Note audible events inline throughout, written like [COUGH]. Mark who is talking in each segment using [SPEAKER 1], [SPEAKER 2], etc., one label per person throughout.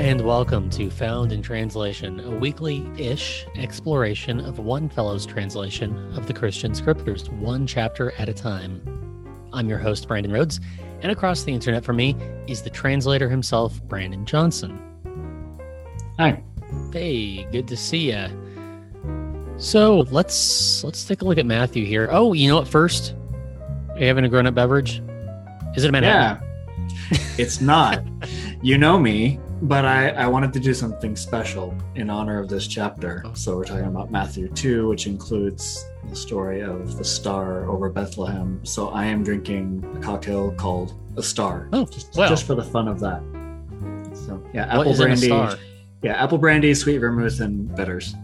[SPEAKER 1] and welcome to Found in Translation, a weekly ish exploration of one fellow's translation of the Christian scriptures, one chapter at a time. I'm your host, Brandon Rhodes, and across the internet from me is the translator himself, Brandon Johnson.
[SPEAKER 2] Hi.
[SPEAKER 1] Hey, good to see you. So let's let's take a look at Matthew here. Oh, you know what? First, are you having a grown-up beverage? Is it a Manhattan?
[SPEAKER 2] Yeah, [LAUGHS] it's not. you know me, but I, I wanted to do something special in honor of this chapter. Oh. So we're talking about Matthew 2, which includes the story of the star over Bethlehem. So I am drinking a cocktail called a star.
[SPEAKER 1] Oh,
[SPEAKER 2] just,
[SPEAKER 1] well.
[SPEAKER 2] just for the fun of that. So yeah, apple brandy. Yeah, apple brandy, sweet vermouth, and bitters.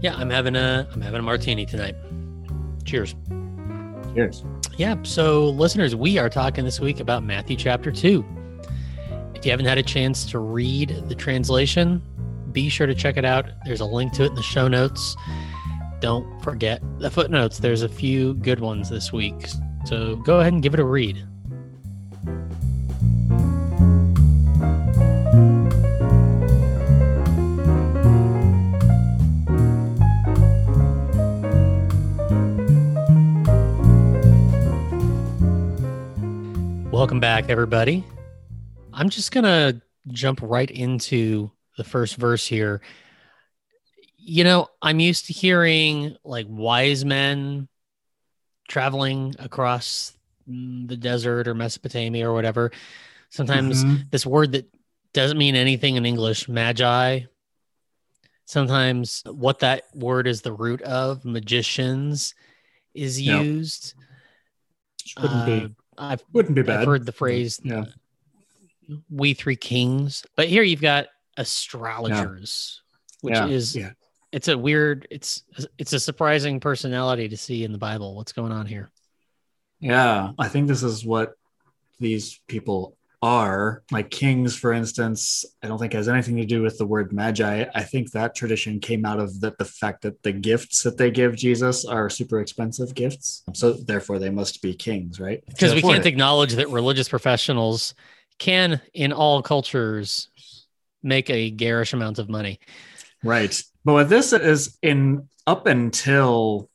[SPEAKER 1] Yeah, I'm having a I'm having a martini tonight. Cheers.
[SPEAKER 2] Cheers.
[SPEAKER 1] Yeah, so listeners, we are talking this week about Matthew chapter 2. If you haven't had a chance to read the translation, be sure to check it out. There's a link to it in the show notes. Don't forget the footnotes. There's a few good ones this week. So go ahead and give it a read. Welcome back, everybody. I'm just going to jump right into the first verse here. You know, I'm used to hearing like wise men traveling across the desert or Mesopotamia or whatever. Sometimes
[SPEAKER 2] Mhm.
[SPEAKER 1] this word that doesn't mean anything in English, magi. Sometimes what that word is the root of, magicians, is used.
[SPEAKER 2] Wouldn't
[SPEAKER 1] Uh,
[SPEAKER 2] be
[SPEAKER 1] I've
[SPEAKER 2] wouldn't be bad.
[SPEAKER 1] I've heard the phrase. "We three kings," but here you've got astrologers, which
[SPEAKER 2] Yeah.
[SPEAKER 1] is
[SPEAKER 2] Yeah.
[SPEAKER 1] it's a weird, it's it's a surprising personality to see in the Bible. What's going on here?
[SPEAKER 2] Yeah, I think this is what these people are. Like kings, for instance, I don't think has anything to do with the word magi. I think that tradition came out of the, the fact that the gifts that they give Jesus are super expensive gifts. So therefore they must be kings, right?
[SPEAKER 1] Because we can't
[SPEAKER 2] it.
[SPEAKER 1] acknowledge that religious professionals can, in all cultures, make a garish amount of money.
[SPEAKER 2] Right. But what this is in up until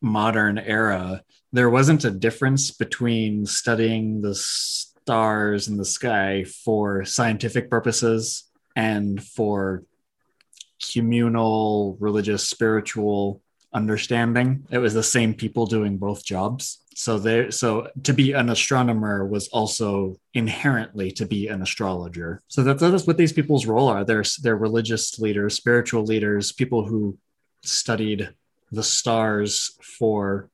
[SPEAKER 2] modern era, there wasn't a difference between studying the stars in the sky for scientific purposes and for communal, religious, spiritual understanding. It was the same people doing both jobs. So there so to be an astronomer was also inherently to be an astrologer. So that, that's what these people's role are. They're they're religious leaders, spiritual leaders, people who studied the stars for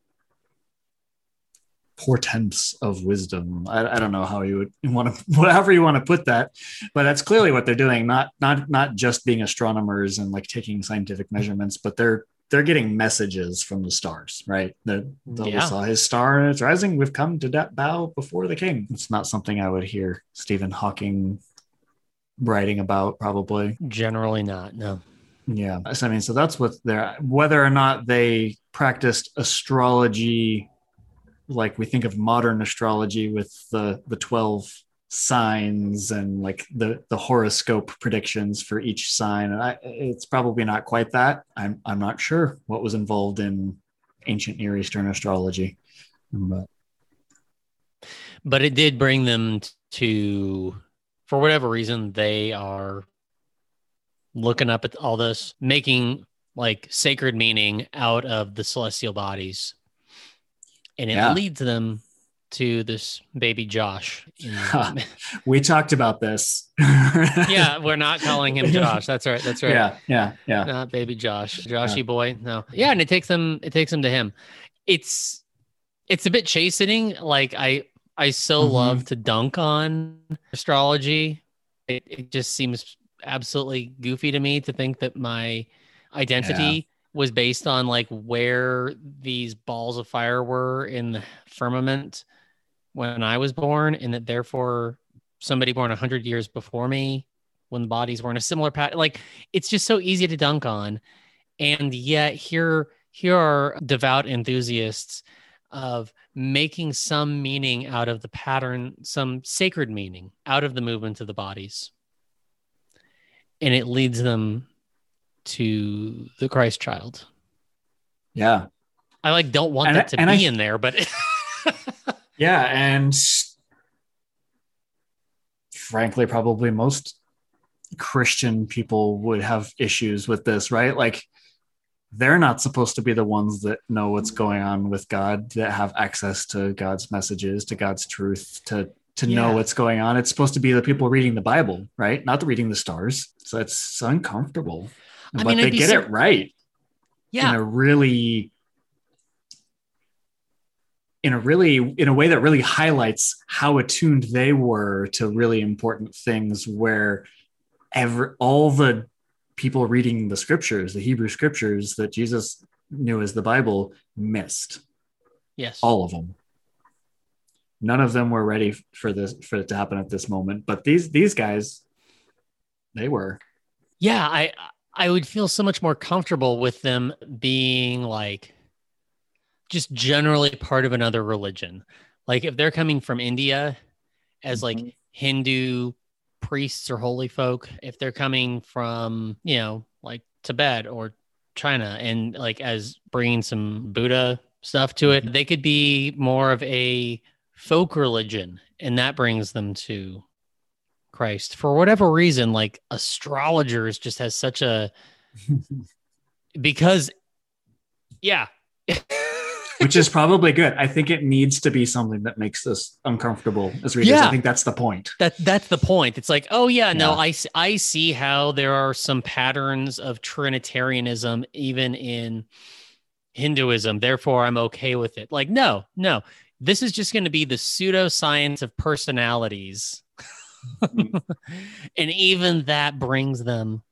[SPEAKER 2] portents of wisdom. I, I don't know how you would [LAUGHS] want to, whatever you want to put that, but that's clearly what they're doing. Not not not just being astronomers and like taking scientific measurements, but they're they're getting messages from the stars, right? The, the we
[SPEAKER 1] Yeah.
[SPEAKER 2] saw his star and it's rising. We've come to that bow before the king. It's not something I would hear Stephen Hawking writing about, probably.
[SPEAKER 1] Generally, not. No.
[SPEAKER 2] Yeah. So, I mean, so that's what they're, whether or not they practiced astrology, like we think of modern astrology with the, the 12 signs and like the, the horoscope predictions for each sign. And I, it's probably not quite that. I'm, I'm not sure what was involved in ancient Near Eastern astrology. But
[SPEAKER 1] but it did bring them to for whatever reason they are looking up at all this making like sacred meaning out of the celestial bodies and it
[SPEAKER 2] Yeah.
[SPEAKER 1] leads them to this baby josh [LAUGHS]
[SPEAKER 2] we talked about this. [LAUGHS]
[SPEAKER 1] yeah we're not calling him [LAUGHS] josh that's right that's right
[SPEAKER 2] Yeah. Yeah. Yeah.
[SPEAKER 1] not baby josh joshy boy no yeah and it takes them it takes them to him it's it's a bit chastening like i i so
[SPEAKER 2] Mhm.
[SPEAKER 1] love to dunk on astrology it, it just seems absolutely goofy to me to think that my identity was based on like where these balls of fire were in the firmament when i was born and that therefore somebody born 100 years before me when the bodies were in a similar pattern like it's just so easy to dunk on and yet here here are devout enthusiasts of making some meaning out of the pattern some sacred meaning out of the movement of the bodies and it leads them to the Christ child.
[SPEAKER 2] Yeah.
[SPEAKER 1] I like don't want
[SPEAKER 2] And
[SPEAKER 1] that
[SPEAKER 2] I-
[SPEAKER 1] to be
[SPEAKER 2] I-
[SPEAKER 1] in there, but [LAUGHS]
[SPEAKER 2] Yeah, and frankly, probably most Christian people would have issues with this, right? Like they're not supposed to be the ones that know what's going on with God, that have access to God's messages, to God's truth, to to know what's going on. It's supposed to be the people reading the Bible, right? Not the reading the stars. So it's uncomfortable.
[SPEAKER 1] I
[SPEAKER 2] but
[SPEAKER 1] mean,
[SPEAKER 2] they get it right
[SPEAKER 1] yeah,
[SPEAKER 2] in a really in a really in a way that really highlights how attuned they were to really important things where ever all the people reading the scriptures the hebrew scriptures that jesus knew as the bible missed.
[SPEAKER 1] Yes.
[SPEAKER 2] all of them. None of them were ready for this for it to happen at this moment but these these guys they were.
[SPEAKER 1] Yeah, I I would feel so much more comfortable with them being like just generally part of another religion. Like if they're coming from India as like
[SPEAKER 2] Mhm.
[SPEAKER 1] Hindu priests or holy folk, if they're coming from, you know, like Tibet or China and like as bringing some Buddha stuff to it, they could be more of a folk religion and that brings them to Christ. For whatever reason, like astrologers just has such a [LAUGHS] because yeah. [LAUGHS]
[SPEAKER 2] which is probably good. I think it needs to be something that makes us uncomfortable as readers.
[SPEAKER 1] Yeah.
[SPEAKER 2] I think that's the point.
[SPEAKER 1] that that's the point. It's like, oh yeah, no, I I see how there are some patterns of trinitarianism even in Hinduism. Therefore, I'm okay with it. Like, no, no. This is just going to be the pseudoscience of personalities. [LAUGHS] and even that brings them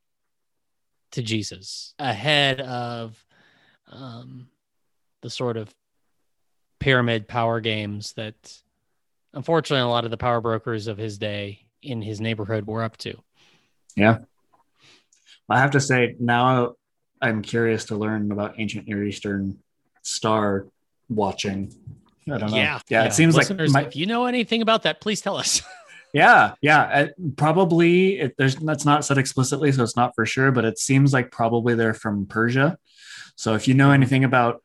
[SPEAKER 1] to Jesus ahead of um, the sort of pyramid power games that unfortunately a lot of the power brokers of his day in his neighborhood were up to. Yeah.
[SPEAKER 2] I have to say, now I'm curious to learn about ancient Near Eastern star watching. I don't know.
[SPEAKER 1] Yeah.
[SPEAKER 2] yeah. It seems
[SPEAKER 1] Listeners,
[SPEAKER 2] like my,
[SPEAKER 1] if you know anything about that, please tell us. [LAUGHS]
[SPEAKER 2] yeah, yeah. uh, probably it, there's that's not said explicitly, so it's not for sure, but it seems like probably they're from Persia. So if you know anything about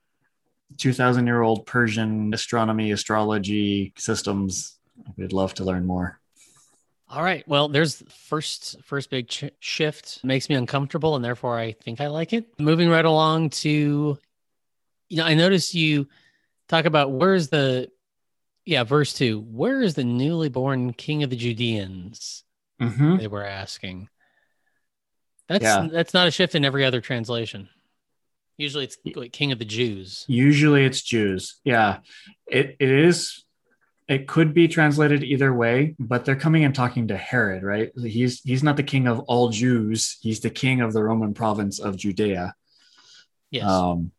[SPEAKER 2] 2,000 year old Persian astronomy, astrology systems, we'd love to learn more.
[SPEAKER 1] All right. Well, there's first first big ch- shift makes me uncomfortable, and therefore I think I like it. Moving right along to, you know, I noticed you talk about where's the, yeah, verse two. Where is the newly born King of the Judeans?
[SPEAKER 2] Mhm.
[SPEAKER 1] They were asking. That's
[SPEAKER 2] Yeah.
[SPEAKER 1] that's not a shift in every other translation. Usually it's like King of the Jews.
[SPEAKER 2] Usually it's Jews. Yeah. It it is it could be translated either way, but they're coming and talking to Herod, right? He's he's not the king of all Jews, he's the king of the Roman province of Judea.
[SPEAKER 1] Yes.
[SPEAKER 2] Um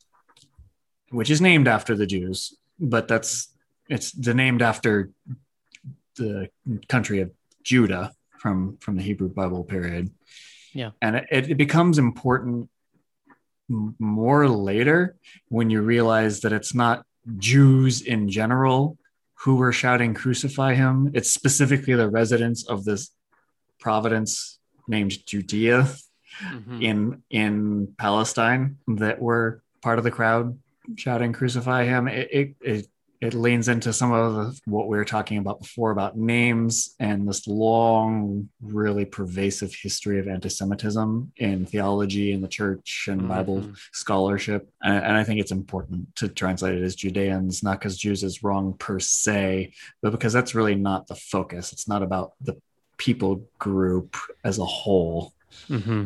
[SPEAKER 2] which is named after the Jews, but that's it's the named after the country of Judah from from the Hebrew Bible period.
[SPEAKER 1] Yeah.
[SPEAKER 2] And it, it becomes important more later when you realize that it's not Jews in general who were shouting crucify him. It's specifically the residents of this providence named Judea
[SPEAKER 1] Mhm.
[SPEAKER 2] in in Palestine that were part of the crowd shouting crucify him. It it it, it leans into some of the, what we were talking about before about names and this long, really pervasive history of anti-Semitism in theology and the church and Bible
[SPEAKER 1] Mhm.
[SPEAKER 2] scholarship. And, and I think it's important to translate it as Judeans, not because Jews is wrong per se, but because that's really not the focus. It's not about the people group as a whole.
[SPEAKER 1] hmm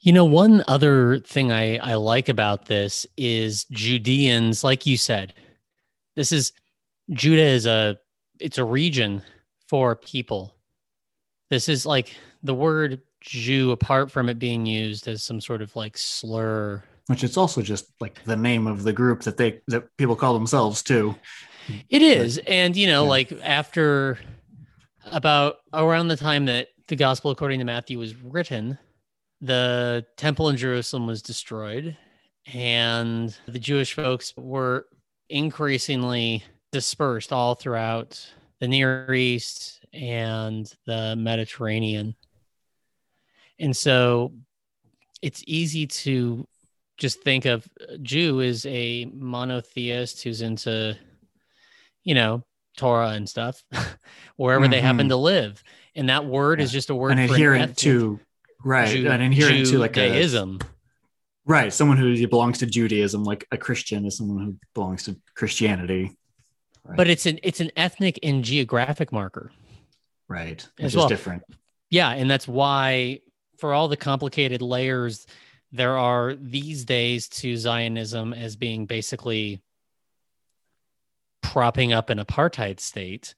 [SPEAKER 1] You know, one other thing I, I like about this is Judeans, like you said, this is Judah is a it's a region for people. This is like the word Jew, apart from it being used as some sort of like slur.
[SPEAKER 2] which it's also just like the name of the group that they that people call themselves too.
[SPEAKER 1] It is. And you know,
[SPEAKER 2] Yeah.
[SPEAKER 1] like after about around the time that the gospel according to Matthew was written, the temple in Jerusalem was destroyed, and the Jewish folks were increasingly dispersed all throughout the Near East and the Mediterranean. And so it's easy to just think of Jew as a monotheist who's into, you know, Torah and stuff, [LAUGHS] wherever mm-hmm. they happen to live. And that word yeah. is just a word
[SPEAKER 2] and adherent to right Jew, and adherent to like. A, right, someone who belongs to Judaism, like a Christian, is someone who belongs to Christianity.
[SPEAKER 1] Right. But it's an it's an ethnic and geographic marker.
[SPEAKER 2] Right, which is well. different.
[SPEAKER 1] Yeah, and that's why for all the complicated layers there are these days to Zionism as being basically propping up an apartheid state.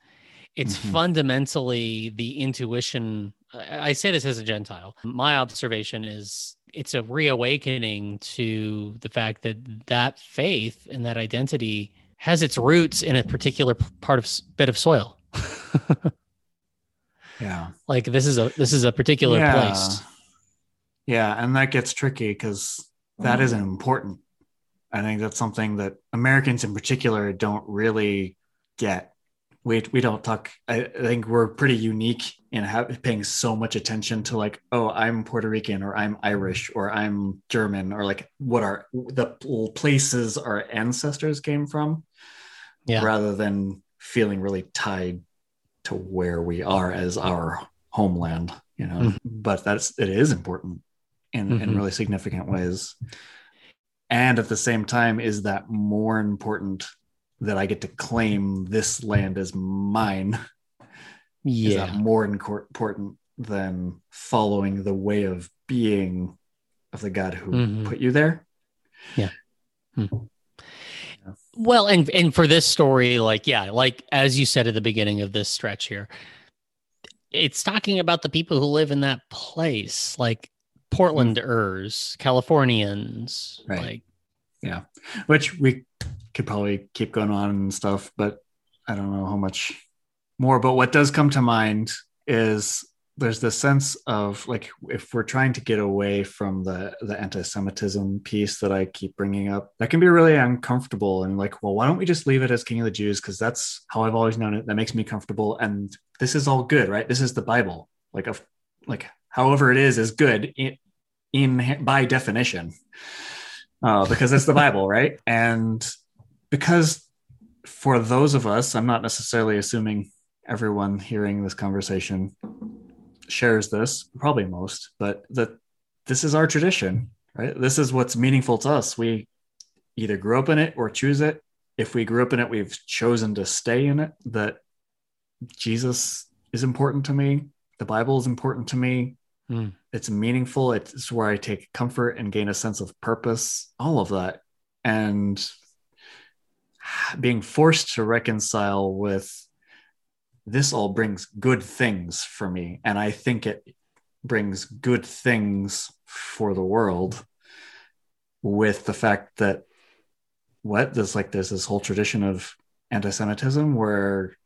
[SPEAKER 1] It's mm-hmm. fundamentally the intuition. I say this as a Gentile. My observation is it's a reawakening to the fact that that faith and that identity has its roots in a particular part of bit of soil. [LAUGHS]
[SPEAKER 2] yeah.
[SPEAKER 1] Like this is a this is a particular yeah. place.
[SPEAKER 2] Yeah, and that gets tricky because that isn't mm-hmm. important. I think that's something that Americans in particular don't really get. We, we don't talk. I, think we're pretty unique in have, paying so much attention to like, oh, I'm Puerto Rican or I'm Irish or I'm German or like what are the places our ancestors came from,
[SPEAKER 1] yeah.
[SPEAKER 2] rather than feeling really tied to where we are as our homeland. You know, mm-hmm. but that's it is important in, mm-hmm. in really significant ways. And at the same time, is that more important that I get to claim this land as mine?
[SPEAKER 1] Yeah.
[SPEAKER 2] Is that more important than following the way of being of the God who mm-hmm. put you there?
[SPEAKER 1] Yeah. Mm-hmm. Well, and and for this story, like yeah, like as you said at the beginning of this stretch here, it's talking about the people who live in that place. Like Portlanders, Californians, right. like
[SPEAKER 2] yeah, which we could probably keep going on and stuff, but I don't know how much more. But what does come to mind is there's this sense of like if we're trying to get away from the the anti-Semitism piece that I keep bringing up, that can be really uncomfortable. And like, well, why don't we just leave it as King of the Jews? Because that's how I've always known it. That makes me comfortable, and this is all good, right? This is the Bible. Like, of like however it is is good in, in by definition uh, because it's the bible right and because for those of us i'm not necessarily assuming everyone hearing this conversation shares this probably most but that this is our tradition right this is what's meaningful to us we either grew up in it or choose it if we grew up in it we've chosen to stay in it that jesus is important to me the bible is important to me Mm. It's meaningful. It's where I take comfort and gain a sense of purpose, all of that. And being forced to reconcile with this all brings good things for me. And I think it brings good things for the world with the fact that what there's like there's this whole tradition of anti-Semitism where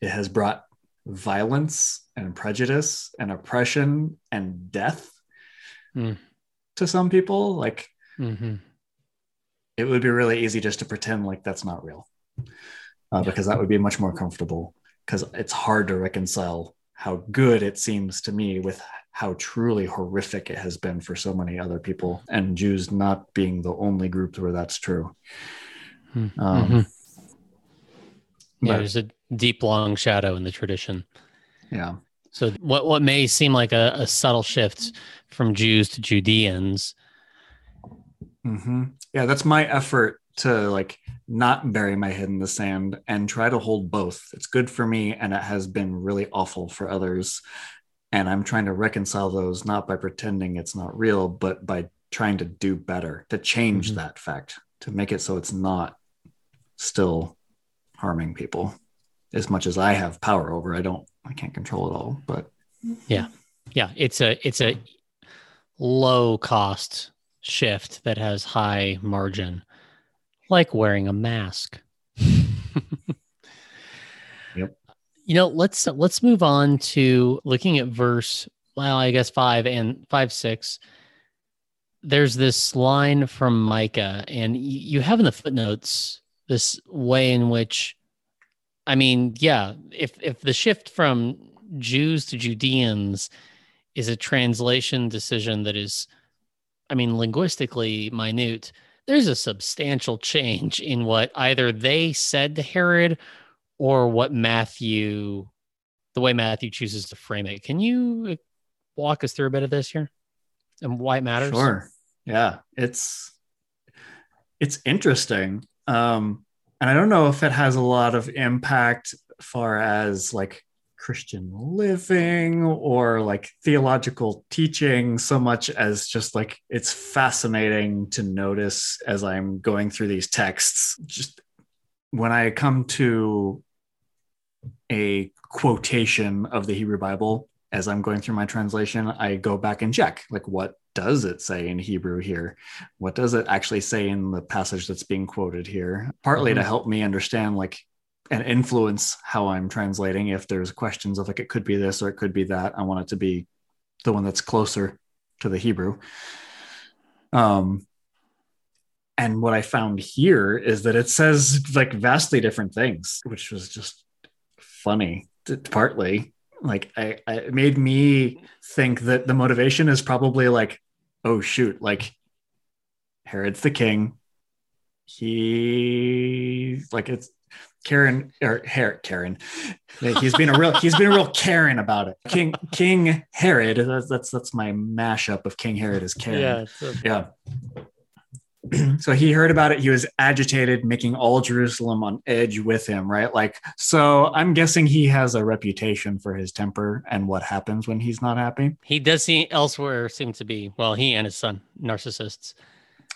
[SPEAKER 2] it has brought violence and prejudice and oppression and death mm. to some people like mm-hmm. It would be really easy just to pretend like that's not real uh, because that would be much more comfortable because it's hard to reconcile how good it seems to me with how truly horrific it has been for so many other people and jews not being the only group where that's true
[SPEAKER 1] hmm. um, mm-hmm. yeah but, there's a deep long shadow in the tradition.
[SPEAKER 2] Yeah.
[SPEAKER 1] So what what may seem like a, a subtle shift from Jews to Judeans.
[SPEAKER 2] Mm-hmm. Yeah, that's my effort to like not bury my head in the sand and try to hold both. It's good for me and it has been really awful for others. And I'm trying to reconcile those not by pretending it's not real, but by trying to do better, to change mm-hmm. that fact, to make it so it's not still harming people as much as I have power over. I don't, I can't control it all, but
[SPEAKER 1] yeah, yeah, it's a, it's a low cost shift that has high margin, like wearing a mask. [LAUGHS]
[SPEAKER 2] yep.
[SPEAKER 1] You know, let's let's move on to looking at verse. Well, I guess five and five six. There's this line from Micah, and you have in the footnotes this way in which I mean, yeah, if if the shift from Jews to Judeans is a translation decision that is, I mean, linguistically minute. There's a substantial change in what either they said to Herod or what Matthew, the way Matthew chooses to frame it. Can you walk us through a bit of this here and why it matters?
[SPEAKER 2] Sure. Yeah, it's it's interesting. Um, and I don't know if it has a lot of impact far as like Christian living or like theological teaching so much as just like it's fascinating to notice as I'm going through these texts. Just when I come to a quotation of the Hebrew Bible as I'm going through my translation, I go back and check like what does it say in Hebrew here? What does it actually say in the passage that's being quoted here? Partly mm-hmm. to help me understand like and influence how I'm translating. If there's questions of like it could be this or it could be that, I want it to be the one that's closer to the Hebrew. Um, and what I found here is that it says like vastly different things, which was just funny. Partly, like I, I it made me think that the motivation is probably like, oh shoot, like Herod's the king. He like it's Karen or Herod, Karen. [LAUGHS] He's been a real he's been a real Karen about it. King King Herod. That's that's, that's my mashup of King Herod as Karen. Yeah. A- yeah. [CLEARS THROAT] so he heard about it. He was agitated, making all Jerusalem on edge with him, right? Like, so I'm guessing he has a reputation for his temper and what happens when he's not happy.
[SPEAKER 1] He does see elsewhere seem to be, well, he and his son, narcissists.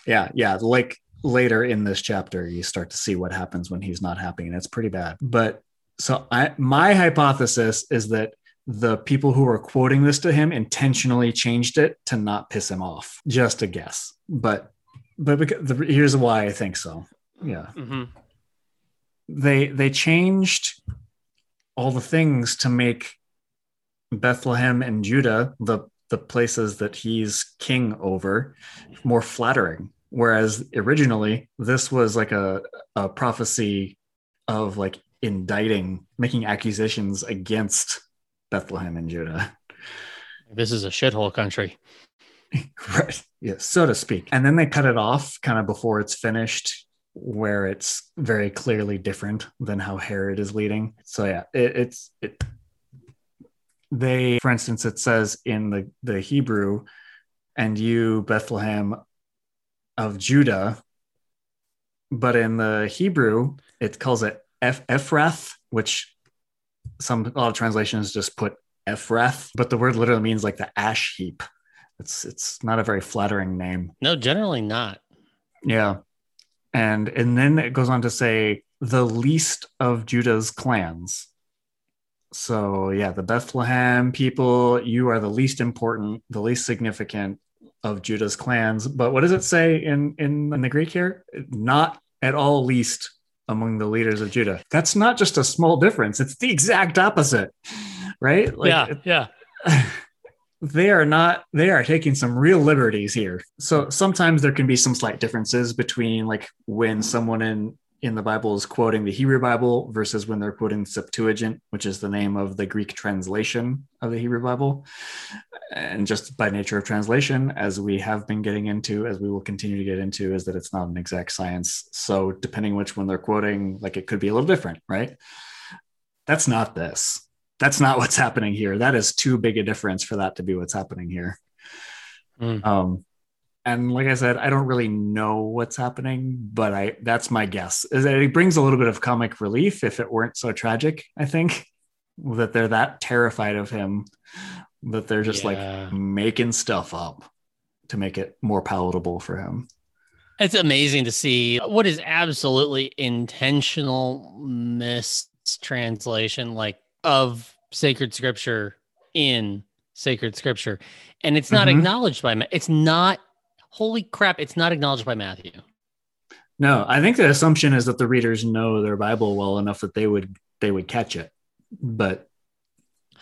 [SPEAKER 2] Yeah, yeah. Like later in this chapter you start to see what happens when he's not happy and it's pretty bad. But so i my hypothesis is that the people who are quoting this to him intentionally changed it to not piss him off. Just a guess. But but because, the, here's why i think so. Yeah. Mm-hmm. they they changed all the things to make bethlehem and judah the the places that he's king over more flattering Whereas originally, this was like a, a prophecy of like indicting, making accusations against Bethlehem and Judah.
[SPEAKER 1] This is a shithole country. [LAUGHS]
[SPEAKER 2] right. Yeah, so to speak. And then they cut it off kind of before it's finished, where it's very clearly different than how Herod is leading. So yeah, it, it's it they for instance it says in the the hebrew and you bethlehem of Judah, but in the Hebrew, it calls it Eph- Ephrath, which some a lot of translations just put Ephrath, but the word literally means like the ash heap. It's it's not a very flattering name.
[SPEAKER 1] No, generally not.
[SPEAKER 2] Yeah. And and then it goes on to say the least of Judah's clans. So yeah, the Bethlehem people, you are the least important, the least significant, of Judah's clans. But what does it say in, in, in the Greek here? Not at all least among the leaders of Judah. That's not just a small difference. It's the exact opposite, right?
[SPEAKER 1] Like, yeah, yeah. [LAUGHS]
[SPEAKER 2] They are not, they are taking some real liberties here. So sometimes there can be some slight differences between like when someone in in the Bible is quoting the Hebrew Bible versus when they're quoting Septuagint, which is the name of the Greek translation of the Hebrew Bible. And just by nature of translation, as we have been getting into, as we will continue to get into, is that it's not an exact science. So depending which one they're quoting, like it could be a little different, right? That's not this. That's not [LAUGHS] what's happening here. That is too big a difference for that to be what's happening here. Mm. Um, and like I said, I don't really know what's happening, but I that's my guess. Is that it brings a little bit of comic relief if it weren't so tragic. I think that they're that terrified of him that they're just yeah. like making stuff up to make it more palatable for him.
[SPEAKER 1] It's amazing to see what is absolutely intentional mistranslation like of sacred scripture in sacred scripture and it's not mm-hmm. acknowledged by it's not holy crap, it's not acknowledged by Matthew.
[SPEAKER 2] No, I think the assumption is that the readers know their Bible well enough that they would they would catch it, but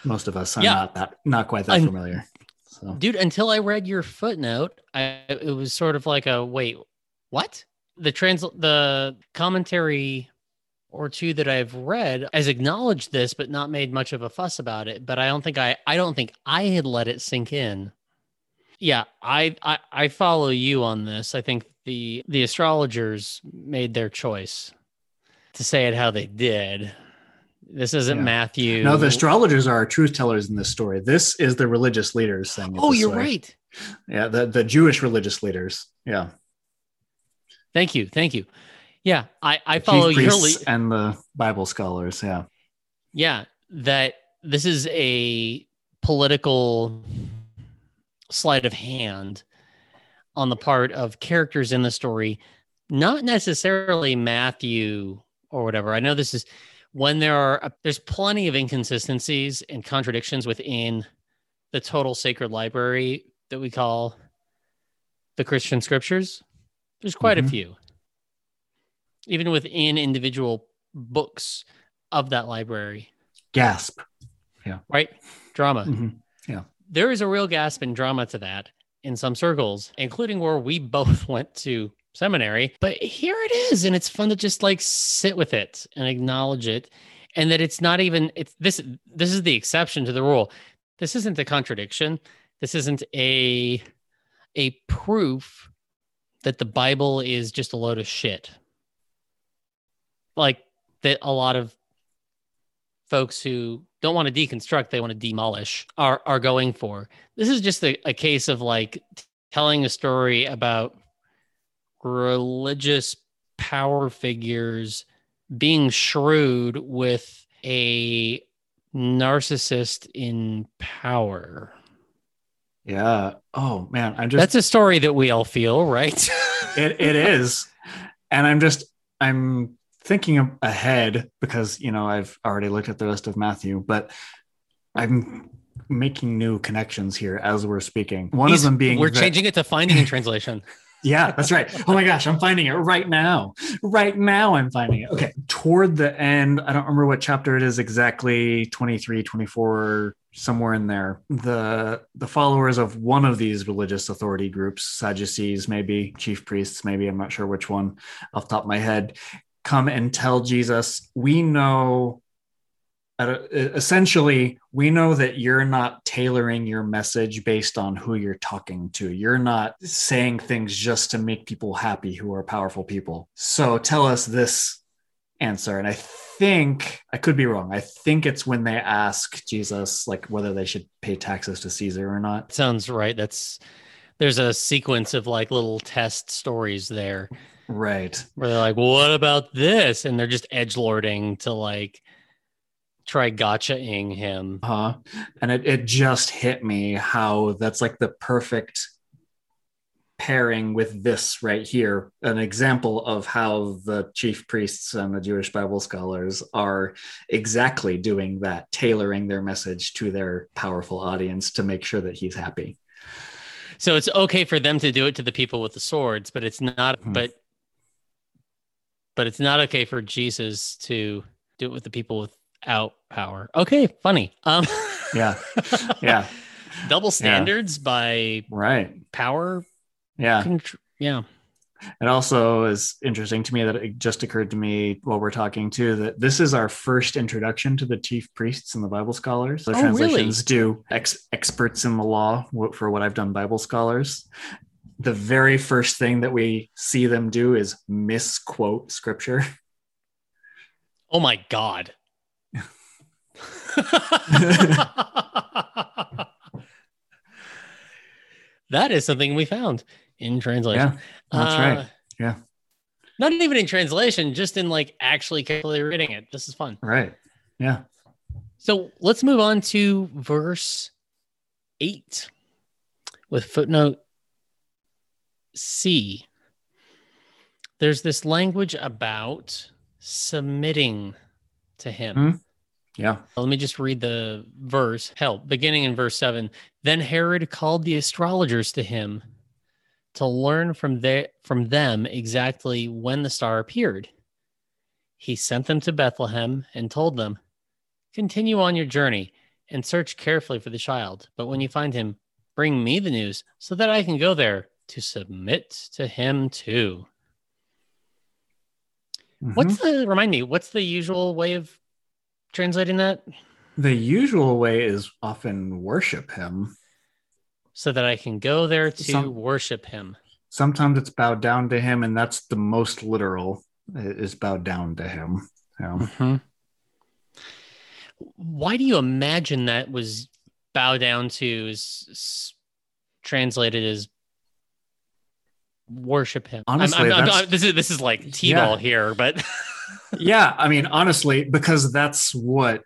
[SPEAKER 2] most of us are yeah. not that not quite that familiar.
[SPEAKER 1] So. Dude, until I read your footnote, I it was sort of like a wait, what? The trans the commentary or two that I've read has acknowledged this, but not made much of a fuss about it. But I don't think I I don't think I had let it sink in. Yeah, I I, I follow you on this. I think the the astrologers made their choice to say it how they did. This isn't
[SPEAKER 2] Yeah.
[SPEAKER 1] Matthew.
[SPEAKER 2] No, the astrologers are truth tellers in this story. This is the religious leaders saying.
[SPEAKER 1] Oh, you're
[SPEAKER 2] way.
[SPEAKER 1] right.
[SPEAKER 2] Yeah, the the Jewish religious leaders. Yeah,
[SPEAKER 1] Thank you. Thank you. Yeah, I I
[SPEAKER 2] The
[SPEAKER 1] follow your lead.
[SPEAKER 2] and the Bible scholars. Yeah,
[SPEAKER 1] Yeah, that this is a political sleight of hand on the part of characters in the story, not necessarily Matthew or whatever. I know this is when there are there's plenty of inconsistencies and contradictions within the total sacred library that we call the Christian scriptures. There's quite
[SPEAKER 2] Mhm.
[SPEAKER 1] a few. Even within individual books of that library
[SPEAKER 2] gasp. Yeah.
[SPEAKER 1] Right? Drama.
[SPEAKER 2] Mhm.
[SPEAKER 1] There is a real gasp in drama to that in some circles, including where we both [LAUGHS] went to seminary. But here it is, and it's fun to just like sit with it and acknowledge it, and that it's not even it's this. This is the exception to the rule. This isn't a contradiction. This isn't a a proof that the Bible is just a load of shit. Like that, a lot of folks who don't want to deconstruct, they want to demolish, are are going for. This is just a, a case of like telling a story about religious power figures being shrewd with a narcissist in power.
[SPEAKER 2] Yeah. Oh man, I'm just
[SPEAKER 1] That's a story that we all feel, right? [LAUGHS]
[SPEAKER 2] it, it is and i'm just i'm thinking ahead because you know i've already looked at the rest of matthew but i'm making new connections here as we're speaking one
[SPEAKER 1] He's-
[SPEAKER 2] of them being
[SPEAKER 1] we're
[SPEAKER 2] that-
[SPEAKER 1] changing it to finding in translation. [LAUGHS]
[SPEAKER 2] yeah that's right. Oh my gosh i'm finding it right now. Right now i'm finding it. Okay toward the end i don't remember what chapter it is exactly 23 24 somewhere in there. The the followers of one of these religious authority groups sadducees maybe chief priests maybe i'm not sure which one off top of my head come and tell jesus we know essentially we know that you're not tailoring your message based on who you're talking to. You're not saying things just to make people happy who are powerful people. So tell us this answer. And i think i could be wrong. I think it's when they ask jesus like whether they should pay taxes to caesar or not.
[SPEAKER 1] Sounds right. That's there's a sequence of like little test stories there.
[SPEAKER 2] Right.
[SPEAKER 1] Where they're like, "What about this?" and they're just edge lording to like try gotchaing him.
[SPEAKER 2] huh and it, it just hit me how that's like the perfect pairing with this right here an example of how the chief priests and the jewish bible scholars are exactly doing that tailoring their message to their powerful audience to make sure that he's happy
[SPEAKER 1] So it's okay for them to do it to the people with the swords, but it's not.
[SPEAKER 2] Hmm.
[SPEAKER 1] But but it's not okay for Jesus to do it with the people without power. Okay, funny. Um, [LAUGHS]
[SPEAKER 2] yeah yeah [LAUGHS]
[SPEAKER 1] double standards by
[SPEAKER 2] right
[SPEAKER 1] power.
[SPEAKER 2] yeah
[SPEAKER 1] Contr- yeah.
[SPEAKER 2] It also is interesting to me that it just occurred to me while we're talking too that this is our first introduction to the chief priests and the Bible scholars. The
[SPEAKER 1] Oh, really?
[SPEAKER 2] translations do ex- experts in the law for what I've done Bible scholars. The very first thing that we see them do is misquote scripture.
[SPEAKER 1] Oh my god. [LAUGHS] that is something we found in translation.
[SPEAKER 2] Yeah, that's right.
[SPEAKER 1] Uh,
[SPEAKER 2] Yeah.
[SPEAKER 1] Not even in translation, just in like actually carefully reading it. This is fun.
[SPEAKER 2] Right. Yeah.
[SPEAKER 1] So let's move on to verse eight with footnote C. There's this language about submitting to him.
[SPEAKER 2] Hmm. Yeah.
[SPEAKER 1] Let me just read the verse. Help, beginning in verse seven. Then Herod called the astrologers to him to learn from their from them exactly when the star appeared. He sent them to Bethlehem and told them, Continue on your journey and search carefully for the child. But when you find him, bring me the news so that I can go there to submit to him too. Mm-hmm. What's the remind me? What's the usual way of translating that?
[SPEAKER 2] the usual way is often worship him.
[SPEAKER 1] So that I can go there to
[SPEAKER 2] Some-
[SPEAKER 1] worship him.
[SPEAKER 2] Sometimes it's bow down to him, and that's the most literal is bow down to him.
[SPEAKER 1] Mm-hmm. Why do you imagine that was bow down to is s- translated as worship him? I'm-
[SPEAKER 2] Honestly,
[SPEAKER 1] I'm- I'm- I'm- this is this is like t-ball here, but [LAUGHS]
[SPEAKER 2] yeah, I mean, honestly, because that's what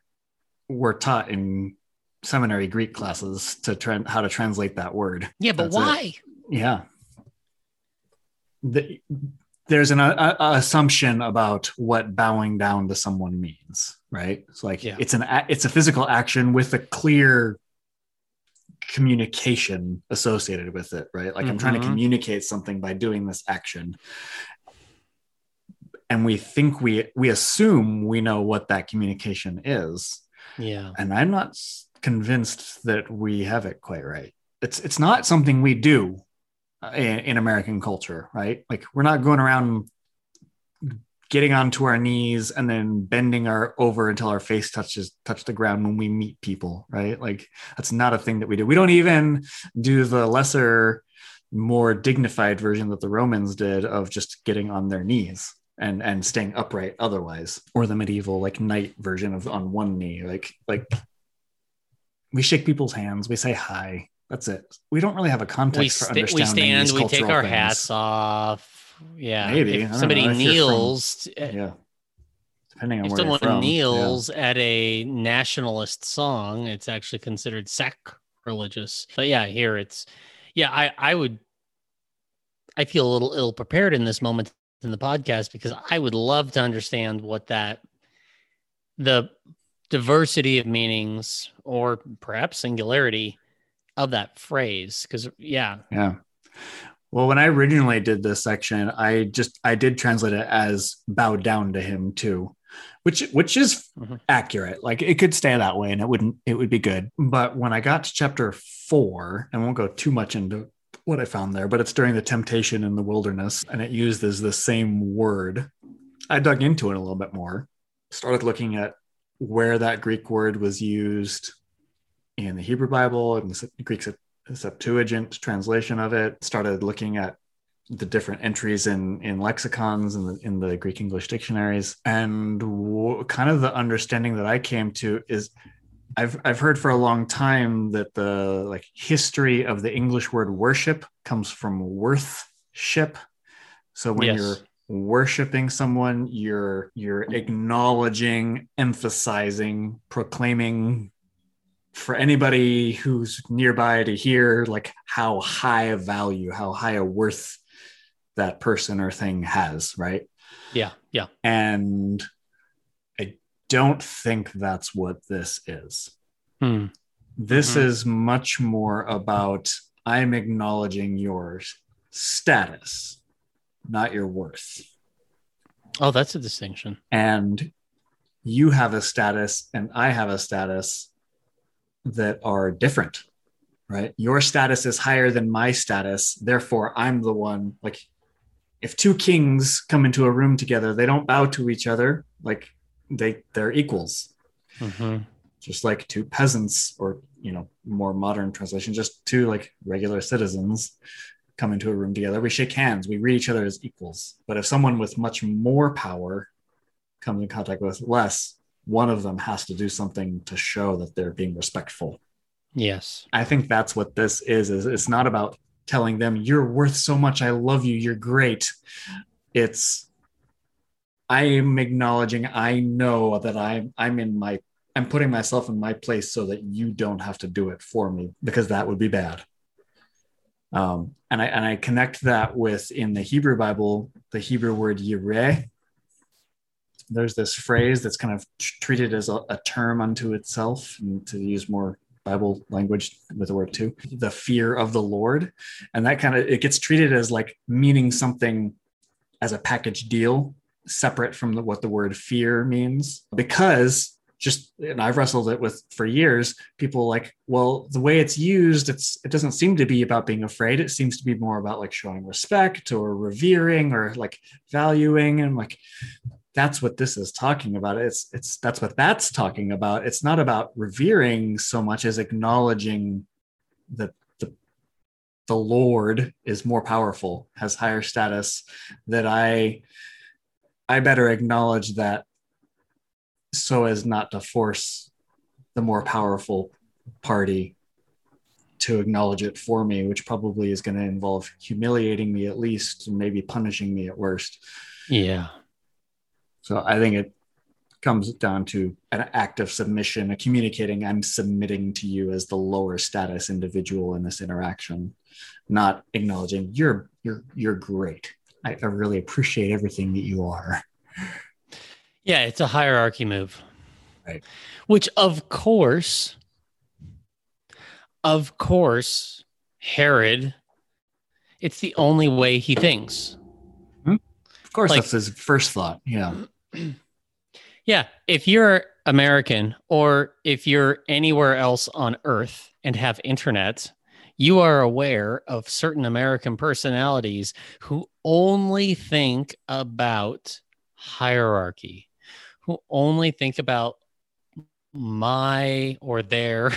[SPEAKER 2] we're taught in seminary Greek classes to tran how to translate that word.
[SPEAKER 1] yeah, but
[SPEAKER 2] That's it.
[SPEAKER 1] why?
[SPEAKER 2] Yeah. The, there's an a, a- assumption about what bowing down to someone means, right? It's like
[SPEAKER 1] Yeah.
[SPEAKER 2] it's an a- it's a physical action with a clear communication associated with it, right? Like I'm trying to
[SPEAKER 1] Mhm.
[SPEAKER 2] communicate something by doing this action. And we think we we assume we know what that communication is
[SPEAKER 1] Yeah.
[SPEAKER 2] and I'm not convinced that we have it quite right. It's it's not something we do uh, in, in American culture, right? Like we're not going around getting onto our knees and then bending our over until our face touches touch the ground when we meet people, right? Like that's not a thing that we do. We don't even do the lesser, more dignified version that the Romans did of just getting on their knees and and staying upright otherwise or the medieval like knight version of on one knee like like we shake people's hands we say hi that's it we don't really have a context
[SPEAKER 1] We,
[SPEAKER 2] for
[SPEAKER 1] sta- we
[SPEAKER 2] understanding
[SPEAKER 1] stand, we take our
[SPEAKER 2] things.
[SPEAKER 1] hats off. Yeah.
[SPEAKER 2] Maybe.
[SPEAKER 1] If somebody
[SPEAKER 2] know. You're from-
[SPEAKER 1] kneels, eh,
[SPEAKER 2] yeah depending on
[SPEAKER 1] if
[SPEAKER 2] where you're
[SPEAKER 1] someone
[SPEAKER 2] from
[SPEAKER 1] kneels at a nationalist song, it's actually considered sacrilegious. But yeah, here it's yeah, I I would I feel a little ill prepared in this moment in the podcast because I would love to understand what that the diversity of meanings or perhaps singularity of that phrase. Because yeah.
[SPEAKER 2] Yeah. Well when i originally did this section i just i did translate it as bow down to him too which which is
[SPEAKER 1] Mhm.
[SPEAKER 2] accurate. Like it could stay that way and it wouldn't it would be good. But when i got to chapter four and won't go too much into what i found there but it's during the temptation in the wilderness and it uses the same word. I dug into it a little bit more started looking at where that greek word was used in the hebrew bible and the greek septuagint translation of it started looking at the different entries in in lexicons and in, the greek english dictionaries. And w- kind of the understanding that i came to is I've I've heard for a long time that the like history of the English word worship comes from worthship. So when
[SPEAKER 1] Yes.
[SPEAKER 2] you're worshiping someone, you're you're acknowledging, emphasizing, proclaiming for anybody who's nearby to hear like how high a value, how high a worth that person or thing has, right?
[SPEAKER 1] yeah yeah
[SPEAKER 2] And don't think that's what this is.
[SPEAKER 1] Hmm.
[SPEAKER 2] This
[SPEAKER 1] Mhm.
[SPEAKER 2] is much more about I'm acknowledging your status, not your worth.
[SPEAKER 1] oh that's a distinction
[SPEAKER 2] And you have a status and I have a status that are different, right? Your status is higher than my status. Therefore, I'm the one. Like, if two kings come into a room together, they don't bow to each other. Like, they they're equals.
[SPEAKER 1] Mhm.
[SPEAKER 2] just like two peasants or you know more modern translation just two like regular citizens come into a room together. We shake hands. We read each other as equals. But if someone with much more power comes in contact with less one of them has to do something to show that they're being respectful.
[SPEAKER 1] Yes.
[SPEAKER 2] I think that's what this is is it's not about telling them you're worth so much. I love you. You're great. It's i am acknowledging i know that i'm i'm in my i'm putting myself in my place so that you don't have to do it for me because that would be bad. Um, and i and i connect that with in the hebrew bible the hebrew word yireh. There's this phrase that's kind of treated as a, a term unto itself and to use more bible language with the word too the fear of the lord. And that kind of it gets treated as like meaning something as a package deal separate from the, what the word fear means because just and i've wrestled it with for years people like well the way it's used it's it doesn't seem to be about being afraid it seems to be more about like showing respect or revering or like valuing and like that's what this is talking about. It's it's that's what that's talking about. It's not about revering so much as acknowledging that the the Lord is more powerful, has higher status, that I I better acknowledge that so as not to force the more powerful party to acknowledge it for me, which probably is going to involve humiliating me at least, and maybe punishing me at worst.
[SPEAKER 1] Yeah.
[SPEAKER 2] So I think it comes down to an act of submission, a communicating I'm submitting to you as the lower status individual in this interaction, not acknowledging you're you're you're great. I, I really appreciate everything that you are.
[SPEAKER 1] Yeah, it's a hierarchy move.
[SPEAKER 2] Right.
[SPEAKER 1] Which of course of course Herod it's the only way he thinks. Hmm?
[SPEAKER 2] Of course,
[SPEAKER 1] Like-
[SPEAKER 2] that's his first thought. Yeah. [CLEARS THROAT]
[SPEAKER 1] Yeah, if you're American or if you're anywhere else on earth and have internet, you are aware of certain American personalities who only think about hierarchy, who only think about my or their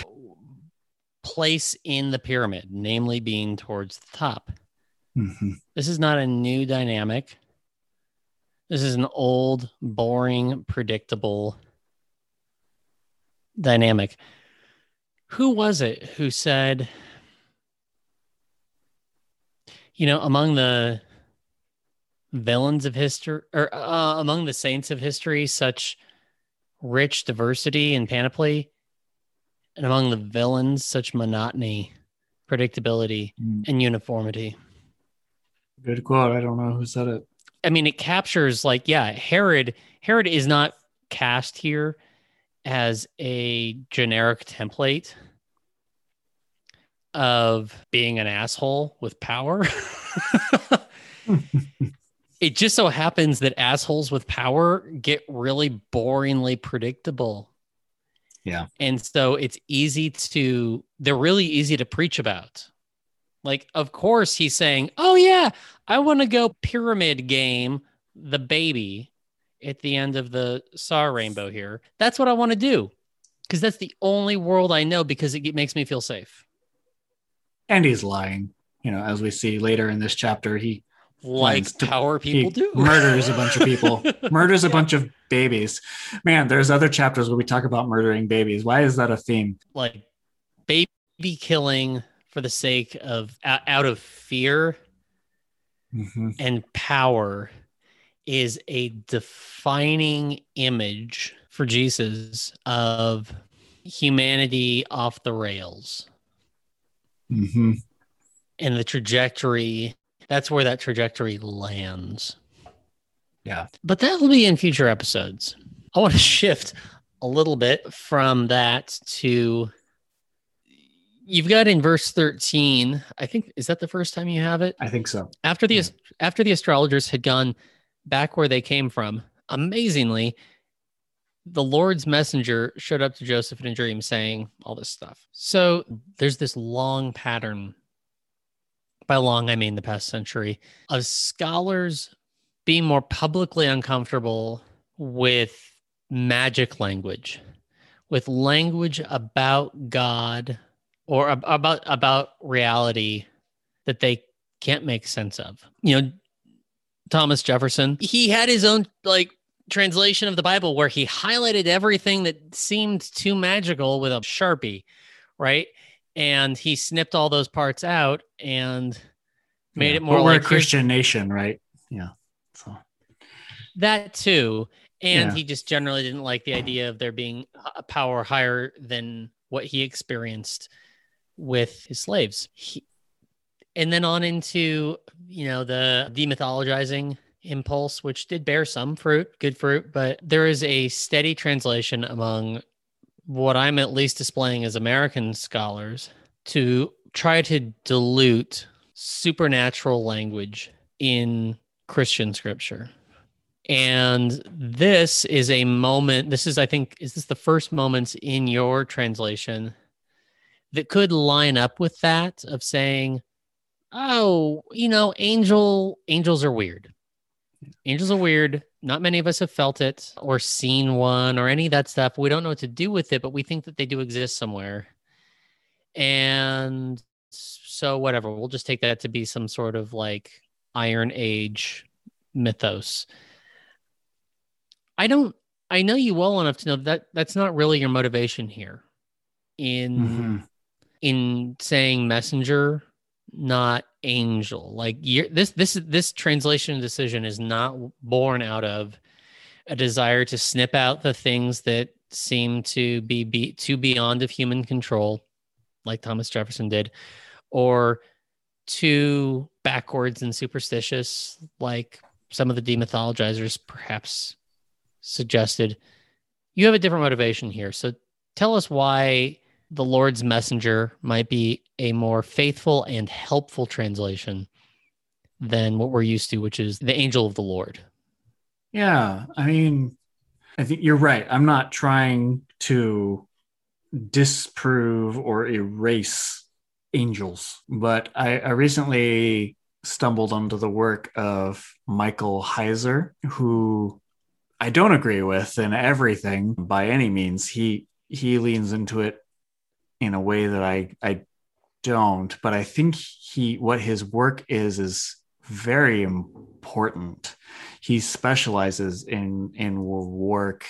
[SPEAKER 1] place in the pyramid, namely being towards the top.
[SPEAKER 2] Mhm.
[SPEAKER 1] This is not a new dynamic. This is an old, boring, predictable dynamic. Who was it who said, you know, among the villains of history or uh, among the saints of history, such rich diversity and panoply, and among the villains, such monotony, predictability,
[SPEAKER 2] Mm.
[SPEAKER 1] and uniformity?
[SPEAKER 2] Good quote. I don't know who said it.
[SPEAKER 1] I mean, it captures like, yeah, Herod. Herod is not cast here as a generic template of being an asshole with power. [LAUGHS] it just so happens that assholes with power get really boringly predictable.
[SPEAKER 2] Yeah.
[SPEAKER 1] And so it's easy to, they're really easy to preach about. Like, of course, he's saying, Oh, yeah, I want to go pyramid game the baby at the end of the Saw Rainbow here. That's what I want to do because that's the only world I know because it makes me feel safe.
[SPEAKER 2] And he's lying. You know, as we see later in this chapter, he
[SPEAKER 1] Like
[SPEAKER 2] to-
[SPEAKER 1] power people do.
[SPEAKER 2] murders a bunch of people, [LAUGHS] murders a bunch of babies. Man, there's other chapters where we talk about murdering babies. Why is that a theme?
[SPEAKER 1] like baby killing for the sake of out of fear
[SPEAKER 2] Mhm.
[SPEAKER 1] and power is a defining image for Jesus of humanity off the rails
[SPEAKER 2] Mhm.
[SPEAKER 1] and the trajectory. That's where that trajectory lands.
[SPEAKER 2] Yeah.
[SPEAKER 1] But that'll be in future episodes. I want to [LAUGHS] shift a little bit from that to you've got in verse 13. I think is that the first time you have it?
[SPEAKER 2] I think so.
[SPEAKER 1] after the
[SPEAKER 2] Yeah.
[SPEAKER 1] after the astrologers had gone back where they came from amazingly the lord's messenger showed up to joseph in a dream saying all this stuff so there's this long pattern by long i mean the past century of scholars being more publicly uncomfortable with magic language with language about god or ab- about about reality that they can't make sense of. You know, Thomas Jefferson, he had his own like translation of the Bible where he highlighted everything that seemed too magical with a Sharpie, right? And he snipped all those parts out and made
[SPEAKER 2] Yeah.
[SPEAKER 1] it more
[SPEAKER 2] we're
[SPEAKER 1] like
[SPEAKER 2] a Christian nation, right? Yeah. So
[SPEAKER 1] that too. And
[SPEAKER 2] Yeah.
[SPEAKER 1] he just generally didn't like the idea of there being a power higher than what he experienced with his slaves. He, and then on into, you know, the demythologizing impulse, which did bear some fruit, good fruit, but there is a steady translation among what I'm at least displaying as American scholars to try to dilute supernatural language in Christian scripture. And this is a moment, this is, I think, is this the first moments in your translation that could line up with that of saying, oh, you know, angel angels are weird. Angels are weird. Not many of us have felt it or seen one or any of that stuff. We don't know what to do with it, but we think that they do exist somewhere. And so, whatever, we'll just take that to be some sort of like Iron Age mythos. I don't, I know you well enough to know that that's not really your motivation here in
[SPEAKER 2] Mm-hmm.
[SPEAKER 1] in saying messenger not angel. Like this this this translation decision is not born out of a desire to snip out the things that seem to be, be too beyond of human control like thomas jefferson did or too backwards and superstitious like some of the demythologizers perhaps suggested. You have a different motivation here. So tell us why the Lord's messenger might be a more faithful and helpful translation than what we're used to, which is the angel of the Lord.
[SPEAKER 2] Yeah, I mean, I think you're right. I'm not trying to disprove or erase angels, but I, I recently stumbled onto the work of Michael Heiser, who I don't agree with in everything by any means. He he leans into it in a way that I I don't, but I think he what his work is is very important. He specializes in in work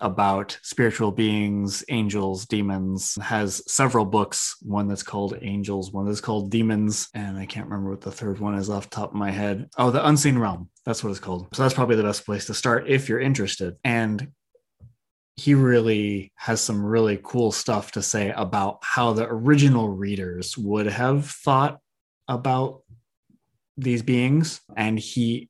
[SPEAKER 2] about spiritual beings, angels, demons. Has several books. One that's called Angels. One that's called Demons, and I can't remember what the third one is off top of my head. Oh, the Unseen Realm. That's what it's called. So that's probably the best place to start if you're interested. And he really has some really cool stuff to say about how the original readers would have thought about these beings. And he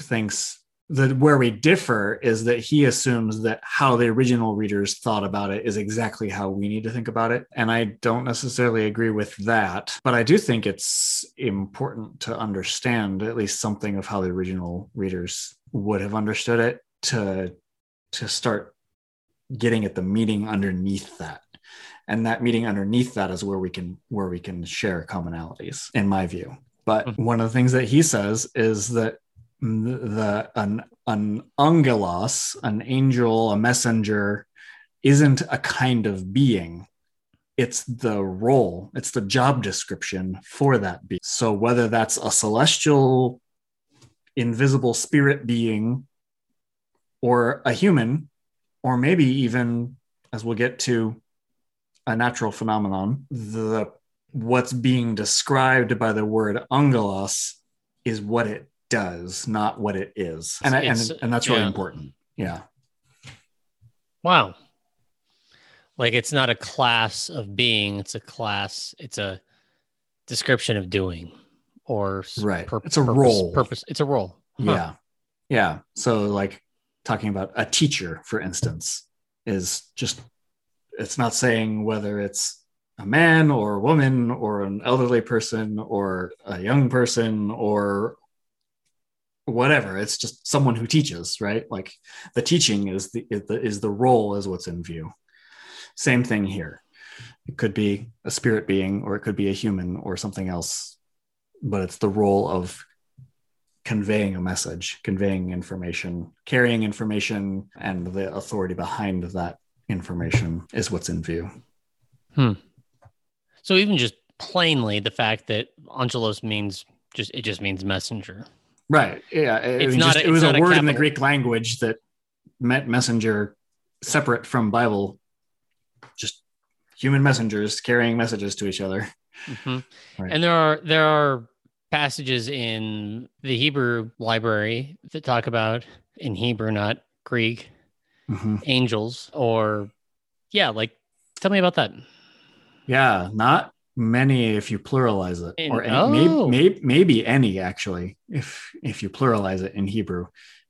[SPEAKER 2] thinks that where we differ is that he assumes that how the original readers thought about it is exactly how we need to think about it. And i don't necessarily agree with that but i do think it's important to understand at least something of how the original readers would have understood it to to start getting at the meaning underneath that. And that meeting underneath that is where we can where we can share commonalities in my view. But
[SPEAKER 1] Mhm.
[SPEAKER 2] one of the things that he says is that the an an angelos an angel a messenger isn't a kind of being. It's the role it's the job description for that being. So whether that's a celestial invisible spirit being or a human or maybe even as we'll get to a natural phenomenon the what's being described by the word angelos is what it does not what it is and I- and, and that's really
[SPEAKER 1] yeah.
[SPEAKER 2] important yeah
[SPEAKER 1] Wow. Like it's not a class of being, it's a class, it's a description of doing or
[SPEAKER 2] Right.
[SPEAKER 1] pur-
[SPEAKER 2] It's a
[SPEAKER 1] purpose-
[SPEAKER 2] role.
[SPEAKER 1] Purpose. It's a role. Huh.
[SPEAKER 2] yeah yeah so like talking about a teacher for instance is just it's not saying whether it's a man or a woman or an elderly person or a young person or whatever. It's just someone who teaches right? Like the teaching is the is the, role is what's in view. Same thing here. It could be a spirit being or it could be a human or something else but it's the role of conveying a message conveying information carrying information and the authority behind that information is what's in view Hmm.
[SPEAKER 1] So even just plainly the fact that Angelos means just it just means messenger.
[SPEAKER 2] Right. Yeah. It,
[SPEAKER 1] It's
[SPEAKER 2] was
[SPEAKER 1] not
[SPEAKER 2] just-
[SPEAKER 1] a-
[SPEAKER 2] it was a
[SPEAKER 1] a
[SPEAKER 2] word in the Greek language that meant messenger separate from Bible, just human messengers carrying messages to each other.
[SPEAKER 1] Mhm.
[SPEAKER 2] Right.
[SPEAKER 1] And there are there are passages in the Hebrew library that talk about in Hebrew, not Greek,
[SPEAKER 2] Mhm.
[SPEAKER 1] angels or yeah, like tell me about that.
[SPEAKER 2] Yeah. Not many if you pluralize it,
[SPEAKER 1] In-
[SPEAKER 2] or any,
[SPEAKER 1] oh.
[SPEAKER 2] maybe, maybe, maybe any actually, if if you pluralize it in Hebrew.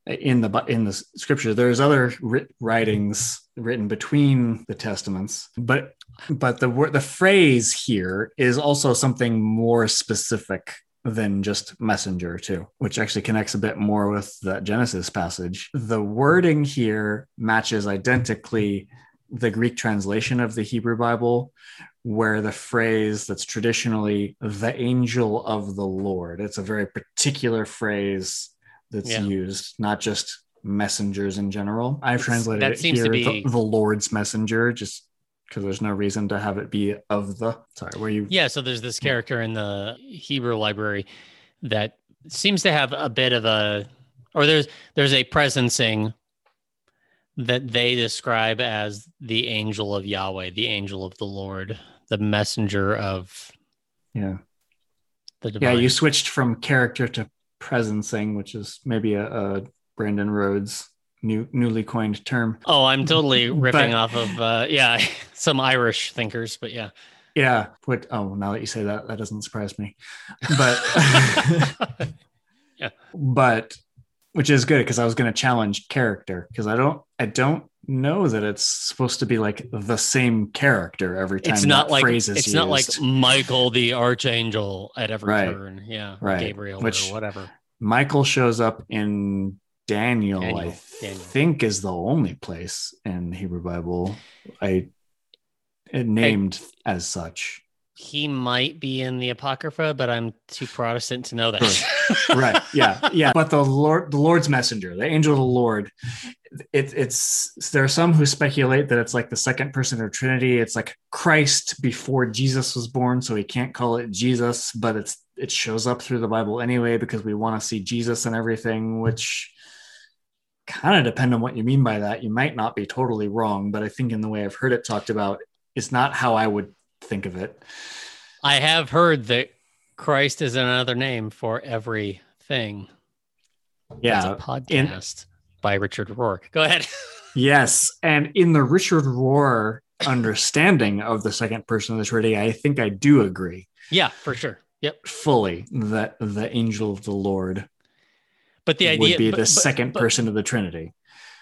[SPEAKER 2] In the in the scripture, there's other writ- writings written between the testaments, but but the word the phrase here is also something more specific than just messenger too which actually connects a bit more with that genesis passage the wording here matches identically the greek translation of the hebrew bible where the phrase that's traditionally the angel of the lord it's a very particular phrase that's
[SPEAKER 1] Yeah.
[SPEAKER 2] used, not just messengers in general. I've translated
[SPEAKER 1] that
[SPEAKER 2] it
[SPEAKER 1] seems
[SPEAKER 2] here
[SPEAKER 1] to be-
[SPEAKER 2] the, the Lord's messenger, just because there's no reason to have it be of the. Sorry, where you?
[SPEAKER 1] Yeah, so there's this character in the Hebrew library that seems to have a bit of a or there's there's a presencing that they describe as the angel of Yahweh, the angel of the Lord, the messenger of
[SPEAKER 2] Yeah,
[SPEAKER 1] the
[SPEAKER 2] yeah. You switched from character to presencing, which is maybe a, a Brandon Rhodes new newly coined term.
[SPEAKER 1] Oh, I'm totally ripping [LAUGHS]
[SPEAKER 2] But-
[SPEAKER 1] off of uh yeah, [LAUGHS] some Irish thinkers, but yeah.
[SPEAKER 2] Yeah. What? Oh, now that you say that, that doesn't surprise me. But, [LAUGHS] yeah. but, which is good because I was going to challenge character because I don't, I don't know that it's supposed to be like the same character every time.
[SPEAKER 1] it's not like it's not like. Michael the archangel at every
[SPEAKER 2] Right.
[SPEAKER 1] turn. Yeah.
[SPEAKER 2] Right.
[SPEAKER 1] Gabriel
[SPEAKER 2] Which-
[SPEAKER 1] or whatever.
[SPEAKER 2] Michael shows up in Daniel,
[SPEAKER 1] Daniel,
[SPEAKER 2] I
[SPEAKER 1] Daniel.
[SPEAKER 2] think is the only place in the Hebrew Bible I it named as such.
[SPEAKER 1] He might be in the Apocrypha, but I'm too Protestant to know that.
[SPEAKER 2] right yeah yeah but the lord the lord's messenger the angel of the lord it, it's there are some who speculate that it's like the second person of trinity it's like christ before jesus was born so he can't call it jesus but it's it shows up through the bible anyway because we want to see jesus and everything which kind of depend on what you mean by that you might not be totally wrong but i think in the way i've heard it talked about it's not how i would think of it
[SPEAKER 1] I have heard that Christ is another name for everything.
[SPEAKER 2] yeah
[SPEAKER 1] That's a podcast by Richard Rohr. Go ahead. [LAUGHS]
[SPEAKER 2] Yes, and in the Richard Rohr understanding of the second person of the Trinity, I think I do agree
[SPEAKER 1] yeah, for sure. Yep.
[SPEAKER 2] fully that the angel of the Lord
[SPEAKER 1] But the idea
[SPEAKER 2] would be
[SPEAKER 1] but-
[SPEAKER 2] the
[SPEAKER 1] but-
[SPEAKER 2] second
[SPEAKER 1] but-
[SPEAKER 2] person of the Trinity.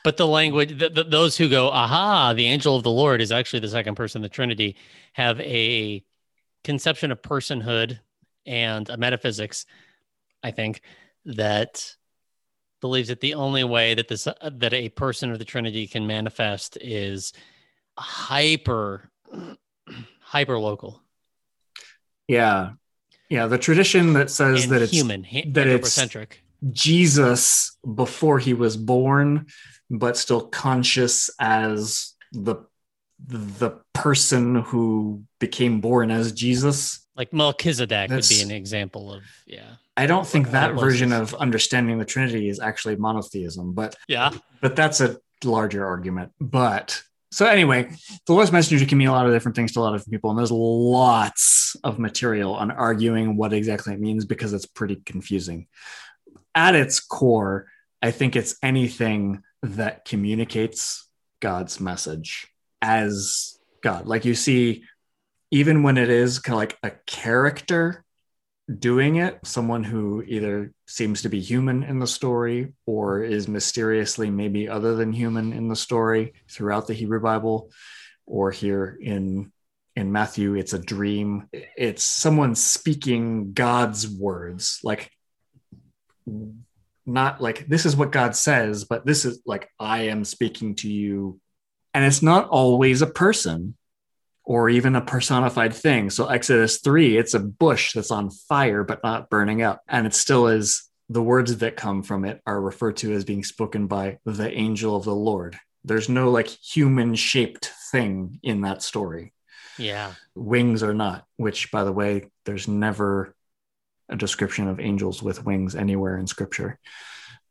[SPEAKER 1] But the language, th th those who go, aha, the angel of the Lord is actually the second person of the Trinity, have a conception of personhood and a metaphysics, I think, that believes that the only way that this that a person of the Trinity can manifest is hyper [CLEARS THROAT] hyper local
[SPEAKER 2] Yeah, yeah. The tradition that says
[SPEAKER 1] and
[SPEAKER 2] that it's
[SPEAKER 1] human, ha-
[SPEAKER 2] that it's-
[SPEAKER 1] anthropocentric.
[SPEAKER 2] Jesus before he was born, but still conscious as the the person who became born as Jesus.
[SPEAKER 1] Like Melchizedek would be an example of yeah.
[SPEAKER 2] I don't think that version of understanding the Trinity is actually monotheism, but
[SPEAKER 1] Yeah.
[SPEAKER 2] but that's a larger argument. But so anyway, the Lord's messenger can mean a lot of different things to a lot of different people, and there's lots of material on arguing what exactly it means because it's pretty confusing. At its core, I think it's anything that communicates God's message as God. Like you see, even when it is kind of like a character doing it, someone who either seems to be human in the story or is mysteriously maybe other than human in the story throughout the Hebrew Bible, or here in in Matthew, it's a dream. It's someone speaking God's words, like not like this is what God says, but this is like I am speaking to you. And it's not always a person or even a personified thing. So Exodus 3, it's a bush that's on fire but not burning up. And it still is the words that come from it are referred to as being spoken by the angel of the Lord. There's no like human shaped thing in that story.
[SPEAKER 1] Yeah.
[SPEAKER 2] Wings or not, which by the way, there's never a description of angels with wings anywhere in scripture.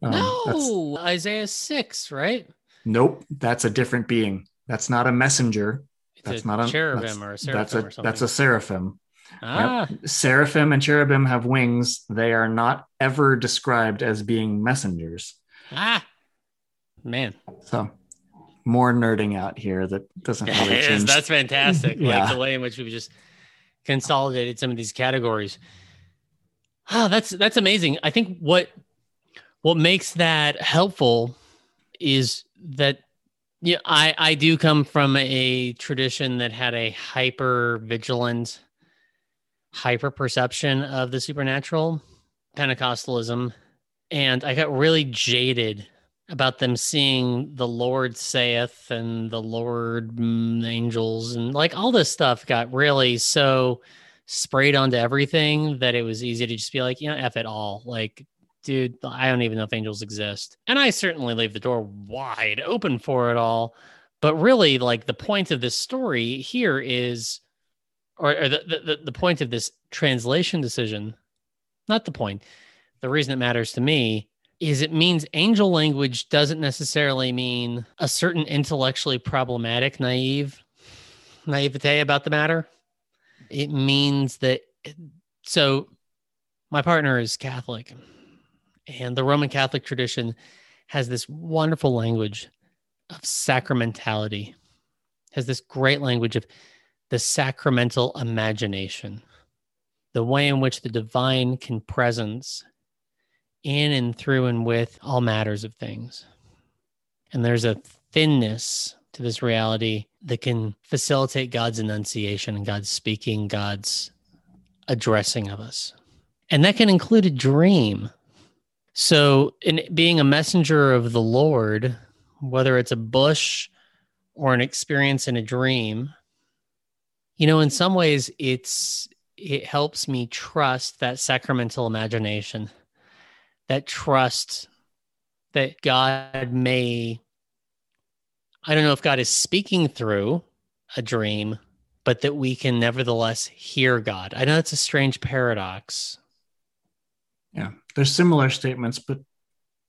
[SPEAKER 2] Um,
[SPEAKER 1] no, Isaiah 6, right?
[SPEAKER 2] nope, that's a different being. That's not a messenger.
[SPEAKER 1] It's
[SPEAKER 2] That's
[SPEAKER 1] a
[SPEAKER 2] not a
[SPEAKER 1] cherubim
[SPEAKER 2] that's-
[SPEAKER 1] or a
[SPEAKER 2] That's
[SPEAKER 1] seraphim
[SPEAKER 2] a
[SPEAKER 1] or something.
[SPEAKER 2] that's a seraphim.
[SPEAKER 1] ah,
[SPEAKER 2] Seraphim and cherubim have wings. They are not ever described as being messengers.
[SPEAKER 1] ah, man.
[SPEAKER 2] So more nerding out here that doesn't [LAUGHS] really change.
[SPEAKER 1] that's fantastic. [LAUGHS]
[SPEAKER 2] Yeah.
[SPEAKER 1] Like the way in which we've just consolidated some of these categories. Oh, that's that's amazing. I think what what makes that helpful is that yeah, I I do come from a tradition that had a hyper vigilant, hyper perception of the supernatural, Pentecostalism, and I got really jaded about them seeing the Lord saith and the Lord mm, angels and like all this stuff got really so sprayed onto everything that it was easy to just be like, you know, F it all. Like dude, I don't even know if angels exist. And I certainly leave the door wide open for it all. But really, like the point of this story here is, or, or the, the, the point of this translation decision, not the point, the reason it matters to me is it means angel language doesn't necessarily mean a certain intellectually problematic naive naivete about the matter. It means that so my partner is Catholic and the Roman Catholic tradition has this wonderful language of sacramentality, has this great language of the sacramental imagination, the way in which the divine can presence in and through and with all matters of things. And there's a thinness to this reality that can facilitate God's enunciation and God's speaking, God's addressing of us. And that can include a dream. So, in being a messenger of the Lord, whether it's a bush or an experience in a dream, you know, in some ways, it's it helps me trust that sacramental imagination, that trust that God may I don't know if God is speaking through a dream, but that we can nevertheless hear God. I know it's a strange paradox.
[SPEAKER 2] Yeah, there's similar statements, but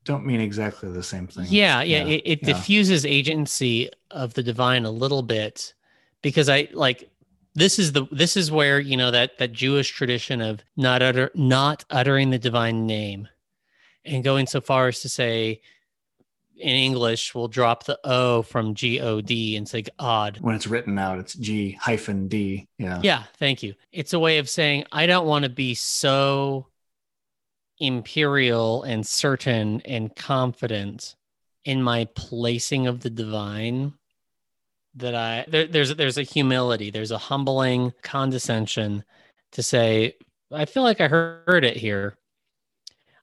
[SPEAKER 2] don't mean exactly the same thing.
[SPEAKER 1] Yeah, yeah, yeah it, it yeah. diffuses agency of the divine a little bit because I like this is the this is where you know that that Jewish tradition of not utter not uttering the divine name and going so far as to say in English we'll drop the O from G O D and say odd.
[SPEAKER 2] When it's written out, it's G hyphen D. Yeah.
[SPEAKER 1] Yeah. Thank you. It's a way of saying I don't want to be so imperial and certain and confident in my placing of the divine that I there, there's there's a humility, there's a humbling condescension to say, I feel like I heard it here.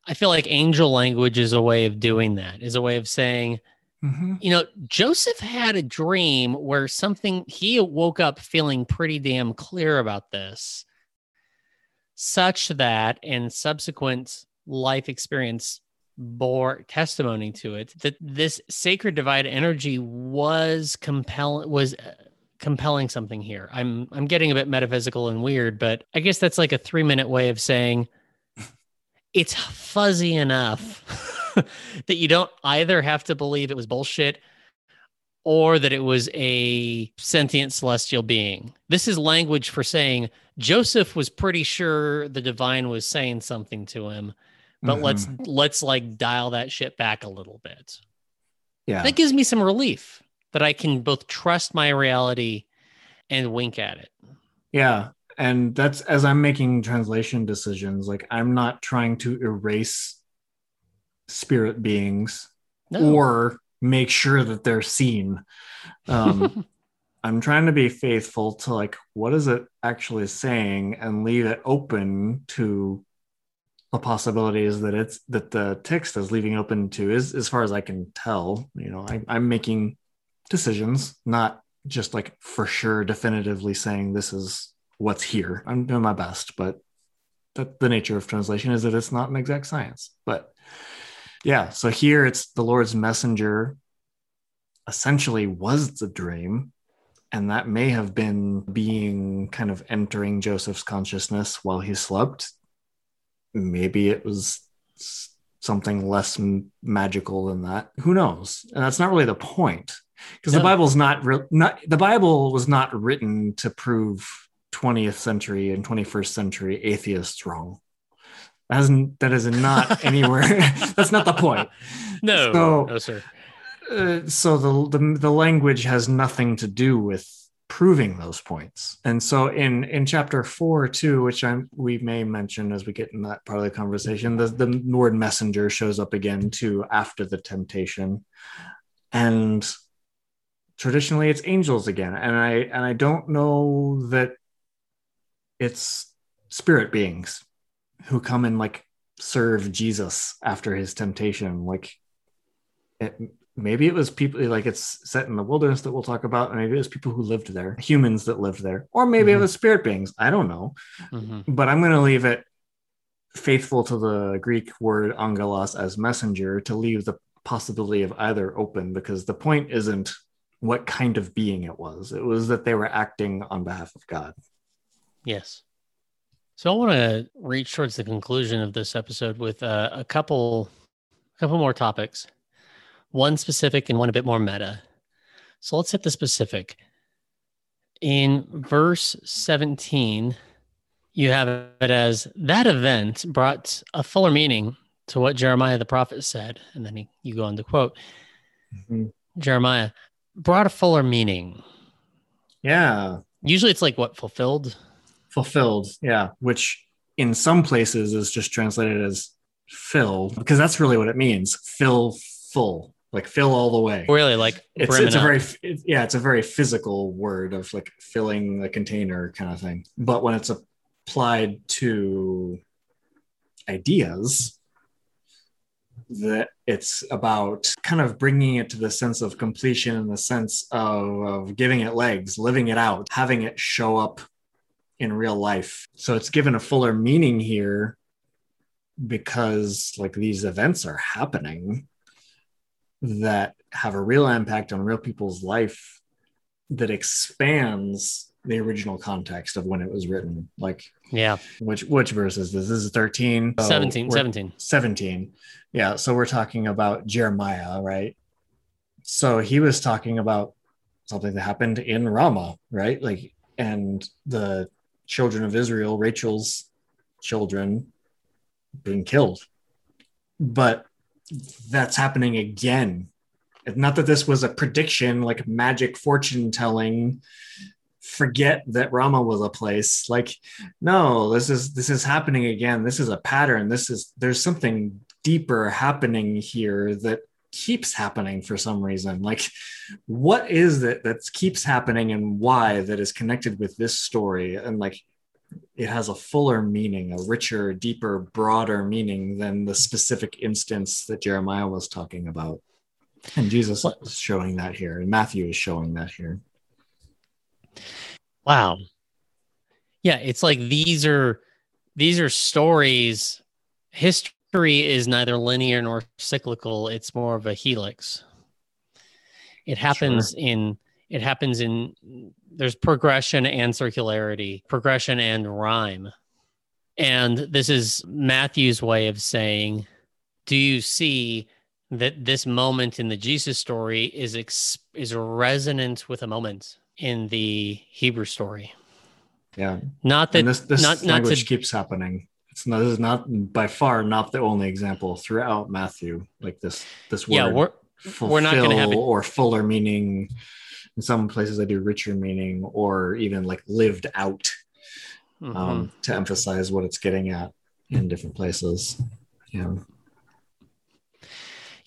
[SPEAKER 1] I feel like angel language is a way of doing that, is a way of saying, mm-hmm. you know, Joseph had a dream where something, he woke up feeling pretty damn clear about this, such that in subsequent life experience bore testimony to it that this sacred divine energy was compelling was uh, compelling something here i'm i'm getting a bit metaphysical and weird but i guess that's like a 3 minute way of saying it's fuzzy enough [LAUGHS] that you don't either have to believe it was bullshit or that it was a sentient celestial being. This is language for saying Joseph was pretty sure the divine was saying something to him, but mm-hmm. let's let's like dial that shit back a little bit.
[SPEAKER 2] Yeah.
[SPEAKER 1] That gives me some relief that I can both trust my reality and wink at it.
[SPEAKER 2] Yeah and that's as i'm making translation decisions like i'm not trying to erase spirit beings no. or make sure that they're seen um [LAUGHS] i'm trying to be faithful to like what is it actually saying and leave it open to the possibilities that it's that the text is leaving open to is as far as i can tell you know I, i'm making decisions not just like for sure definitively saying this is what's here. I'm doing my best, but that the nature of translation is that it's not an exact science. But yeah, so here it's the Lord's messenger essentially was the dream. And that may have been being kind of entering Joseph's consciousness while he slept. Maybe it was something less magical than that. Who knows? And that's not really the point because no. the Bible's not, re- not the Bible was not written to prove 20th century and 21st century atheists wrong. That isn't that is not [LAUGHS] anywhere. [LAUGHS] that's not the point.
[SPEAKER 1] No, so, no, sir.
[SPEAKER 2] Uh, so the, the the language has nothing to do with proving those points. And so in in chapter four too, which I we may mention as we get in that part of the conversation, the, the word messenger shows up again too after the temptation. And traditionally it's angels again. And I and I don't know that it's spirit beings who come and like serve Jesus after his temptation. Like it, maybe it was people like it's set in the wilderness that we'll talk about. And maybe it was people who lived there, humans that lived there, or maybe mm-hmm. it was spirit beings. I don't know, mm-hmm. but I'm going to leave it faithful to the Greek word angelos as messenger to leave the possibility of either open because the point isn't what kind of being it was. It was that they were acting on behalf of God.
[SPEAKER 1] Yes. So I want to reach towards the conclusion of this episode with uh, a couple, a couple more topics, one specific and one a bit more meta. So let's hit the specific. In verse 17, you have it as that event brought a fuller meaning to what Jeremiah the prophet said. And then he, you go on to quote mm-hmm. Jeremiah brought a fuller meaning.
[SPEAKER 2] Yeah.
[SPEAKER 1] Usually it's like what fulfilled?
[SPEAKER 2] Fulfilled. Yeah. Which in some places is just translated as fill because that's really what it means fill full like fill all the way
[SPEAKER 1] really like
[SPEAKER 2] it's, it's a very it, yeah it's a very physical word of like filling the container kind of thing but when it's applied to ideas that it's about kind of bringing it to the sense of completion in the sense of, of giving it legs, living it out, having it show up in real life. So it's given a fuller meaning here because like these events are happening that have a real impact on real people's life that expands the original context of when it was written. Like,
[SPEAKER 1] yeah,
[SPEAKER 2] which which verse is this? This is 13,
[SPEAKER 1] so 17, 17,
[SPEAKER 2] 17. Yeah, so we're talking about Jeremiah, right? So he was talking about something that happened in Ramah, right? Like, and the children of Israel, Rachel's children, being killed. But that's happening again. Not that this was a prediction, like magic fortune telling forget that Rama was a place. Like, no, this is this is happening again. This is a pattern. This is there's something deeper happening here that keeps happening for some reason. Like, what is it that keeps happening and why that is connected with this story? And like it has a fuller meaning, a richer, deeper, broader meaning than the specific instance that Jeremiah was talking about. And Jesus is showing that here, and Matthew is showing that here.
[SPEAKER 1] Wow. Yeah, it's like these are these are stories. History is neither linear nor cyclical. It's more of a helix. It happens sure. in it happens in there's progression and circularity, progression and rhyme. And this is Matthew's way of saying, do you see that this moment in the Jesus story is ex- is resonant with a moment in the Hebrew story.
[SPEAKER 2] Yeah.
[SPEAKER 1] Not that
[SPEAKER 2] and this, this
[SPEAKER 1] not,
[SPEAKER 2] language
[SPEAKER 1] not to,
[SPEAKER 2] keeps happening. It's not, this is not by far not the only example throughout Matthew. Like this, this word.
[SPEAKER 1] Yeah, we're we're not going to have it.
[SPEAKER 2] or fuller meaning. In some places, I do richer meaning or even like lived out mm-hmm. um, to emphasize what it's getting at in different places. Yeah.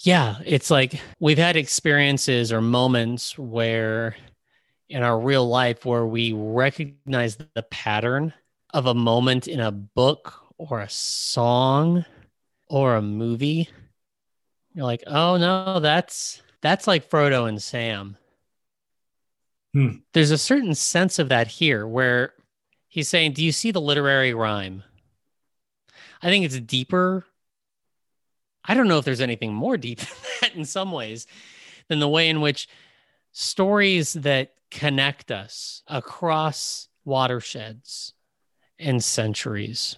[SPEAKER 1] Yeah, it's like we've had experiences or moments where in our real life where we recognize the pattern of a moment in a book or a song or a movie you're like oh no that's that's like frodo and sam hmm. there's a certain sense of that here where he's saying do you see the literary rhyme i think it's deeper i don't know if there's anything more deep [LAUGHS] than that in some ways than the way in which stories that connect us across watersheds and centuries.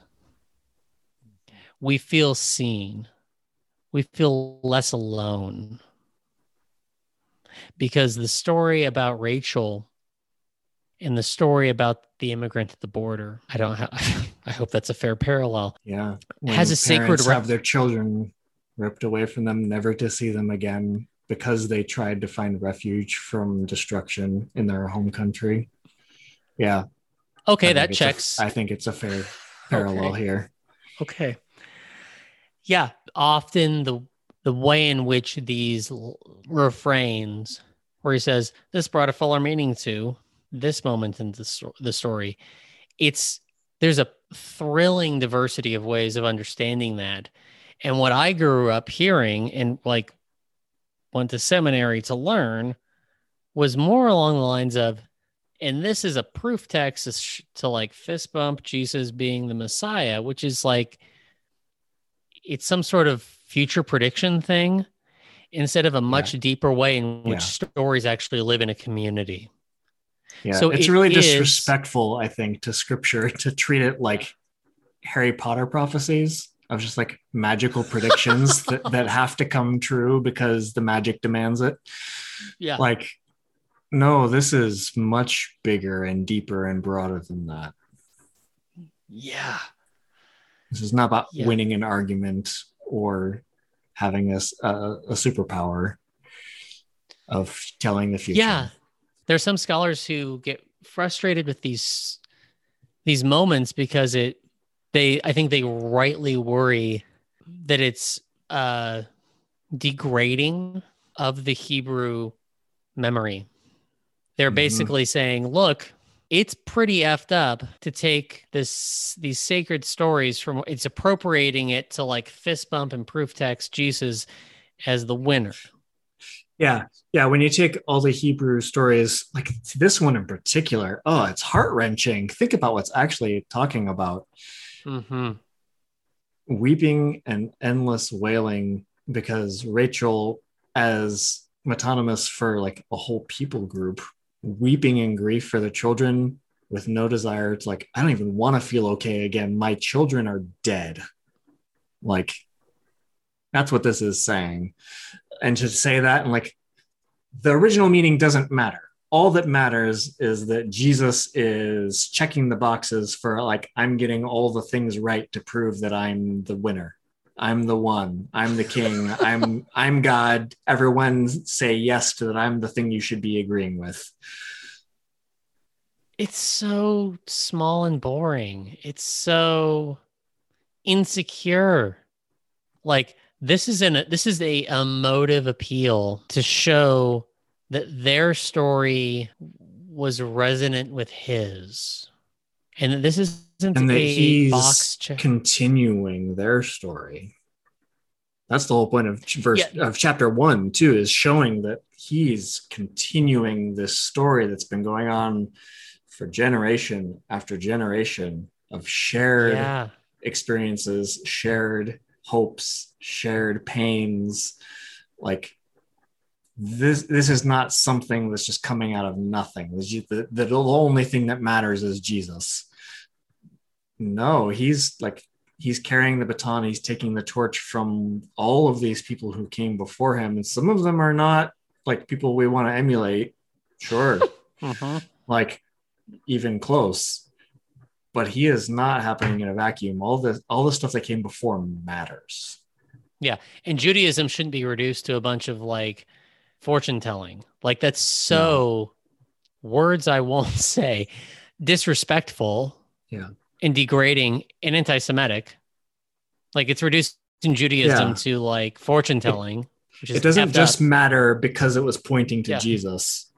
[SPEAKER 1] We feel seen. We feel less alone. Because the story about Rachel and the story about the immigrant at the border, I don't have, [LAUGHS] I hope that's a fair parallel.
[SPEAKER 2] Yeah.
[SPEAKER 1] When has a sacred
[SPEAKER 2] have their children ripped away from them, never to see them again because they tried to find refuge from destruction in their home country. Yeah.
[SPEAKER 1] Okay, that checks.
[SPEAKER 2] A, I think it's a fair parallel okay. here.
[SPEAKER 1] Okay. Yeah, often the the way in which these refrains where he says this brought a fuller meaning to this moment in the, the story it's there's a thrilling diversity of ways of understanding that. And what i grew up hearing and like went to seminary to learn was more along the lines of, and this is a proof text to like fist bump Jesus being the Messiah, which is like it's some sort of future prediction thing instead of a much yeah. deeper way in which yeah. stories actually live in a community.
[SPEAKER 2] Yeah, so it's it really is, disrespectful, I think, to scripture [LAUGHS] to treat it like Harry Potter prophecies of just like magical predictions [LAUGHS] that, that have to come true because the magic demands it.
[SPEAKER 1] Yeah.
[SPEAKER 2] Like, no, this is much bigger and deeper and broader than that.
[SPEAKER 1] Yeah.
[SPEAKER 2] This is not about yeah. winning an argument or having a, a, a superpower of telling the future.
[SPEAKER 1] Yeah. There are some scholars who get frustrated with these these moments because it they I think they rightly worry that it's uh degrading of the Hebrew memory. They're mm-hmm. basically saying, look, it's pretty effed up to take this these sacred stories from it's appropriating it to like fist bump and proof text Jesus as the winner.
[SPEAKER 2] Yeah. Yeah. When you take all the Hebrew stories, like this one in particular, oh, it's heart wrenching. Think about what's actually talking about
[SPEAKER 1] mm-hmm.
[SPEAKER 2] weeping and endless wailing because Rachel, as metonymus for like a whole people group, weeping in grief for the children with no desire to like, I don't even want to feel okay again. My children are dead. Like, that's what this is saying. And to say that and like the original meaning doesn't matter all that matters is that Jesus is checking the boxes for like I'm getting all the things right to prove that I'm the winner. I'm the one. I'm the king. I'm I'm God. Everyone say yes to that I'm the thing you should be agreeing with.
[SPEAKER 1] It's so small and boring. It's so insecure. Like this is an this is a emotive appeal to show that their story was resonant with his, and this isn't
[SPEAKER 2] and that he's continuing their story. That's the whole point of verse yeah. of chapter one too, is showing that he's continuing this story that's been going on for generation after generation of shared yeah. experiences, shared hopes, shared pains. Like this this is not something that's just coming out of nothing. The, the, the only thing that matters is Jesus. No, he's like he's carrying the baton. He's taking the torch from all of these people who came before him, and some of them are not like people we want to emulate. Sure,
[SPEAKER 1] uh-huh. [LAUGHS]
[SPEAKER 2] like even close, but he is not happening in a vacuum. All the all the stuff that came before matters.
[SPEAKER 1] Yeah, and Judaism shouldn't be reduced to a bunch of like fortune telling. Like that's so no. words I won't [LAUGHS] say, disrespectful,
[SPEAKER 2] yeah,
[SPEAKER 1] and degrading and anti-Semitic. Like it's reduced in Judaism yeah. to like fortune telling.
[SPEAKER 2] It, it doesn't just up. matter because it was pointing to yeah. Jesus.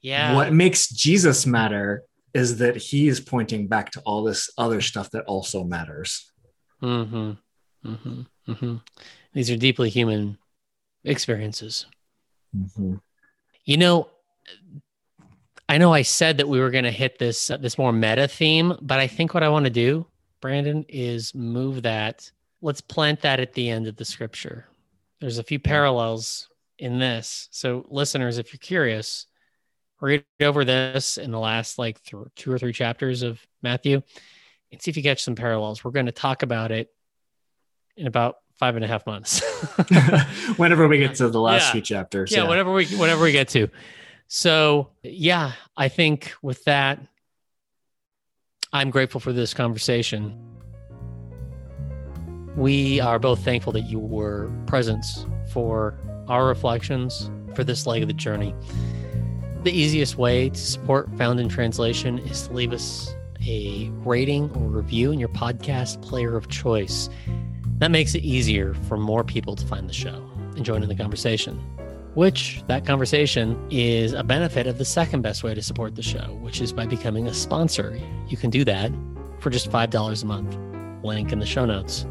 [SPEAKER 1] Yeah.
[SPEAKER 2] What makes Jesus matter is that he is pointing back to all this other stuff that also matters.
[SPEAKER 1] Mm-hmm. Mm-hmm. Mm-hmm. These are deeply human experiences.
[SPEAKER 2] Mm-hmm.
[SPEAKER 1] You know, I know I said that we were going to hit this uh, this more meta theme, but I think what I want to do, Brandon, is move that. Let's plant that at the end of the scripture. There's a few parallels in this. So, listeners, if you're curious, read over this in the last like th- two or three chapters of Matthew and see if you catch some parallels. We're going to talk about it in about five and a half months. [LAUGHS]
[SPEAKER 2] whenever we get to the last yeah. few chapters.
[SPEAKER 1] Yeah, yeah, whatever we whatever we get to. So yeah, I think with that, I'm grateful for this conversation. We are both thankful that you were present for our reflections for this leg of the journey. The easiest way to support Found in Translation is to leave us a rating or review in your podcast player of choice. That makes it easier for more people to find the show and join in the conversation, which that conversation is a benefit of the second best way to support the show, which is by becoming a sponsor. You can do that for just $5 a month. Link in the show notes.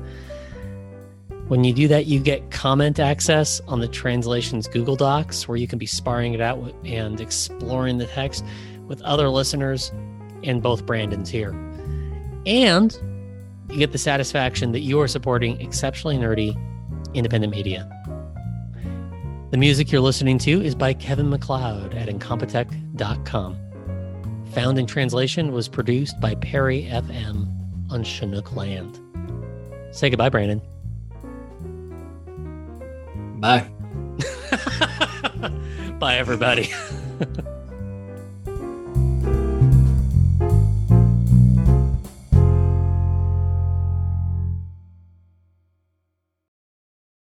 [SPEAKER 1] When you do that, you get comment access on the translations Google Docs, where you can be sparring it out and exploring the text with other listeners and both Brandon's here. And you get the satisfaction that you are supporting exceptionally nerdy independent media. The music you're listening to is by Kevin MacLeod at Incompetech.com. Found in Translation was produced by Perry FM on Chinook land. Say goodbye, Brandon.
[SPEAKER 2] Bye. [LAUGHS]
[SPEAKER 1] Bye, everybody. [LAUGHS]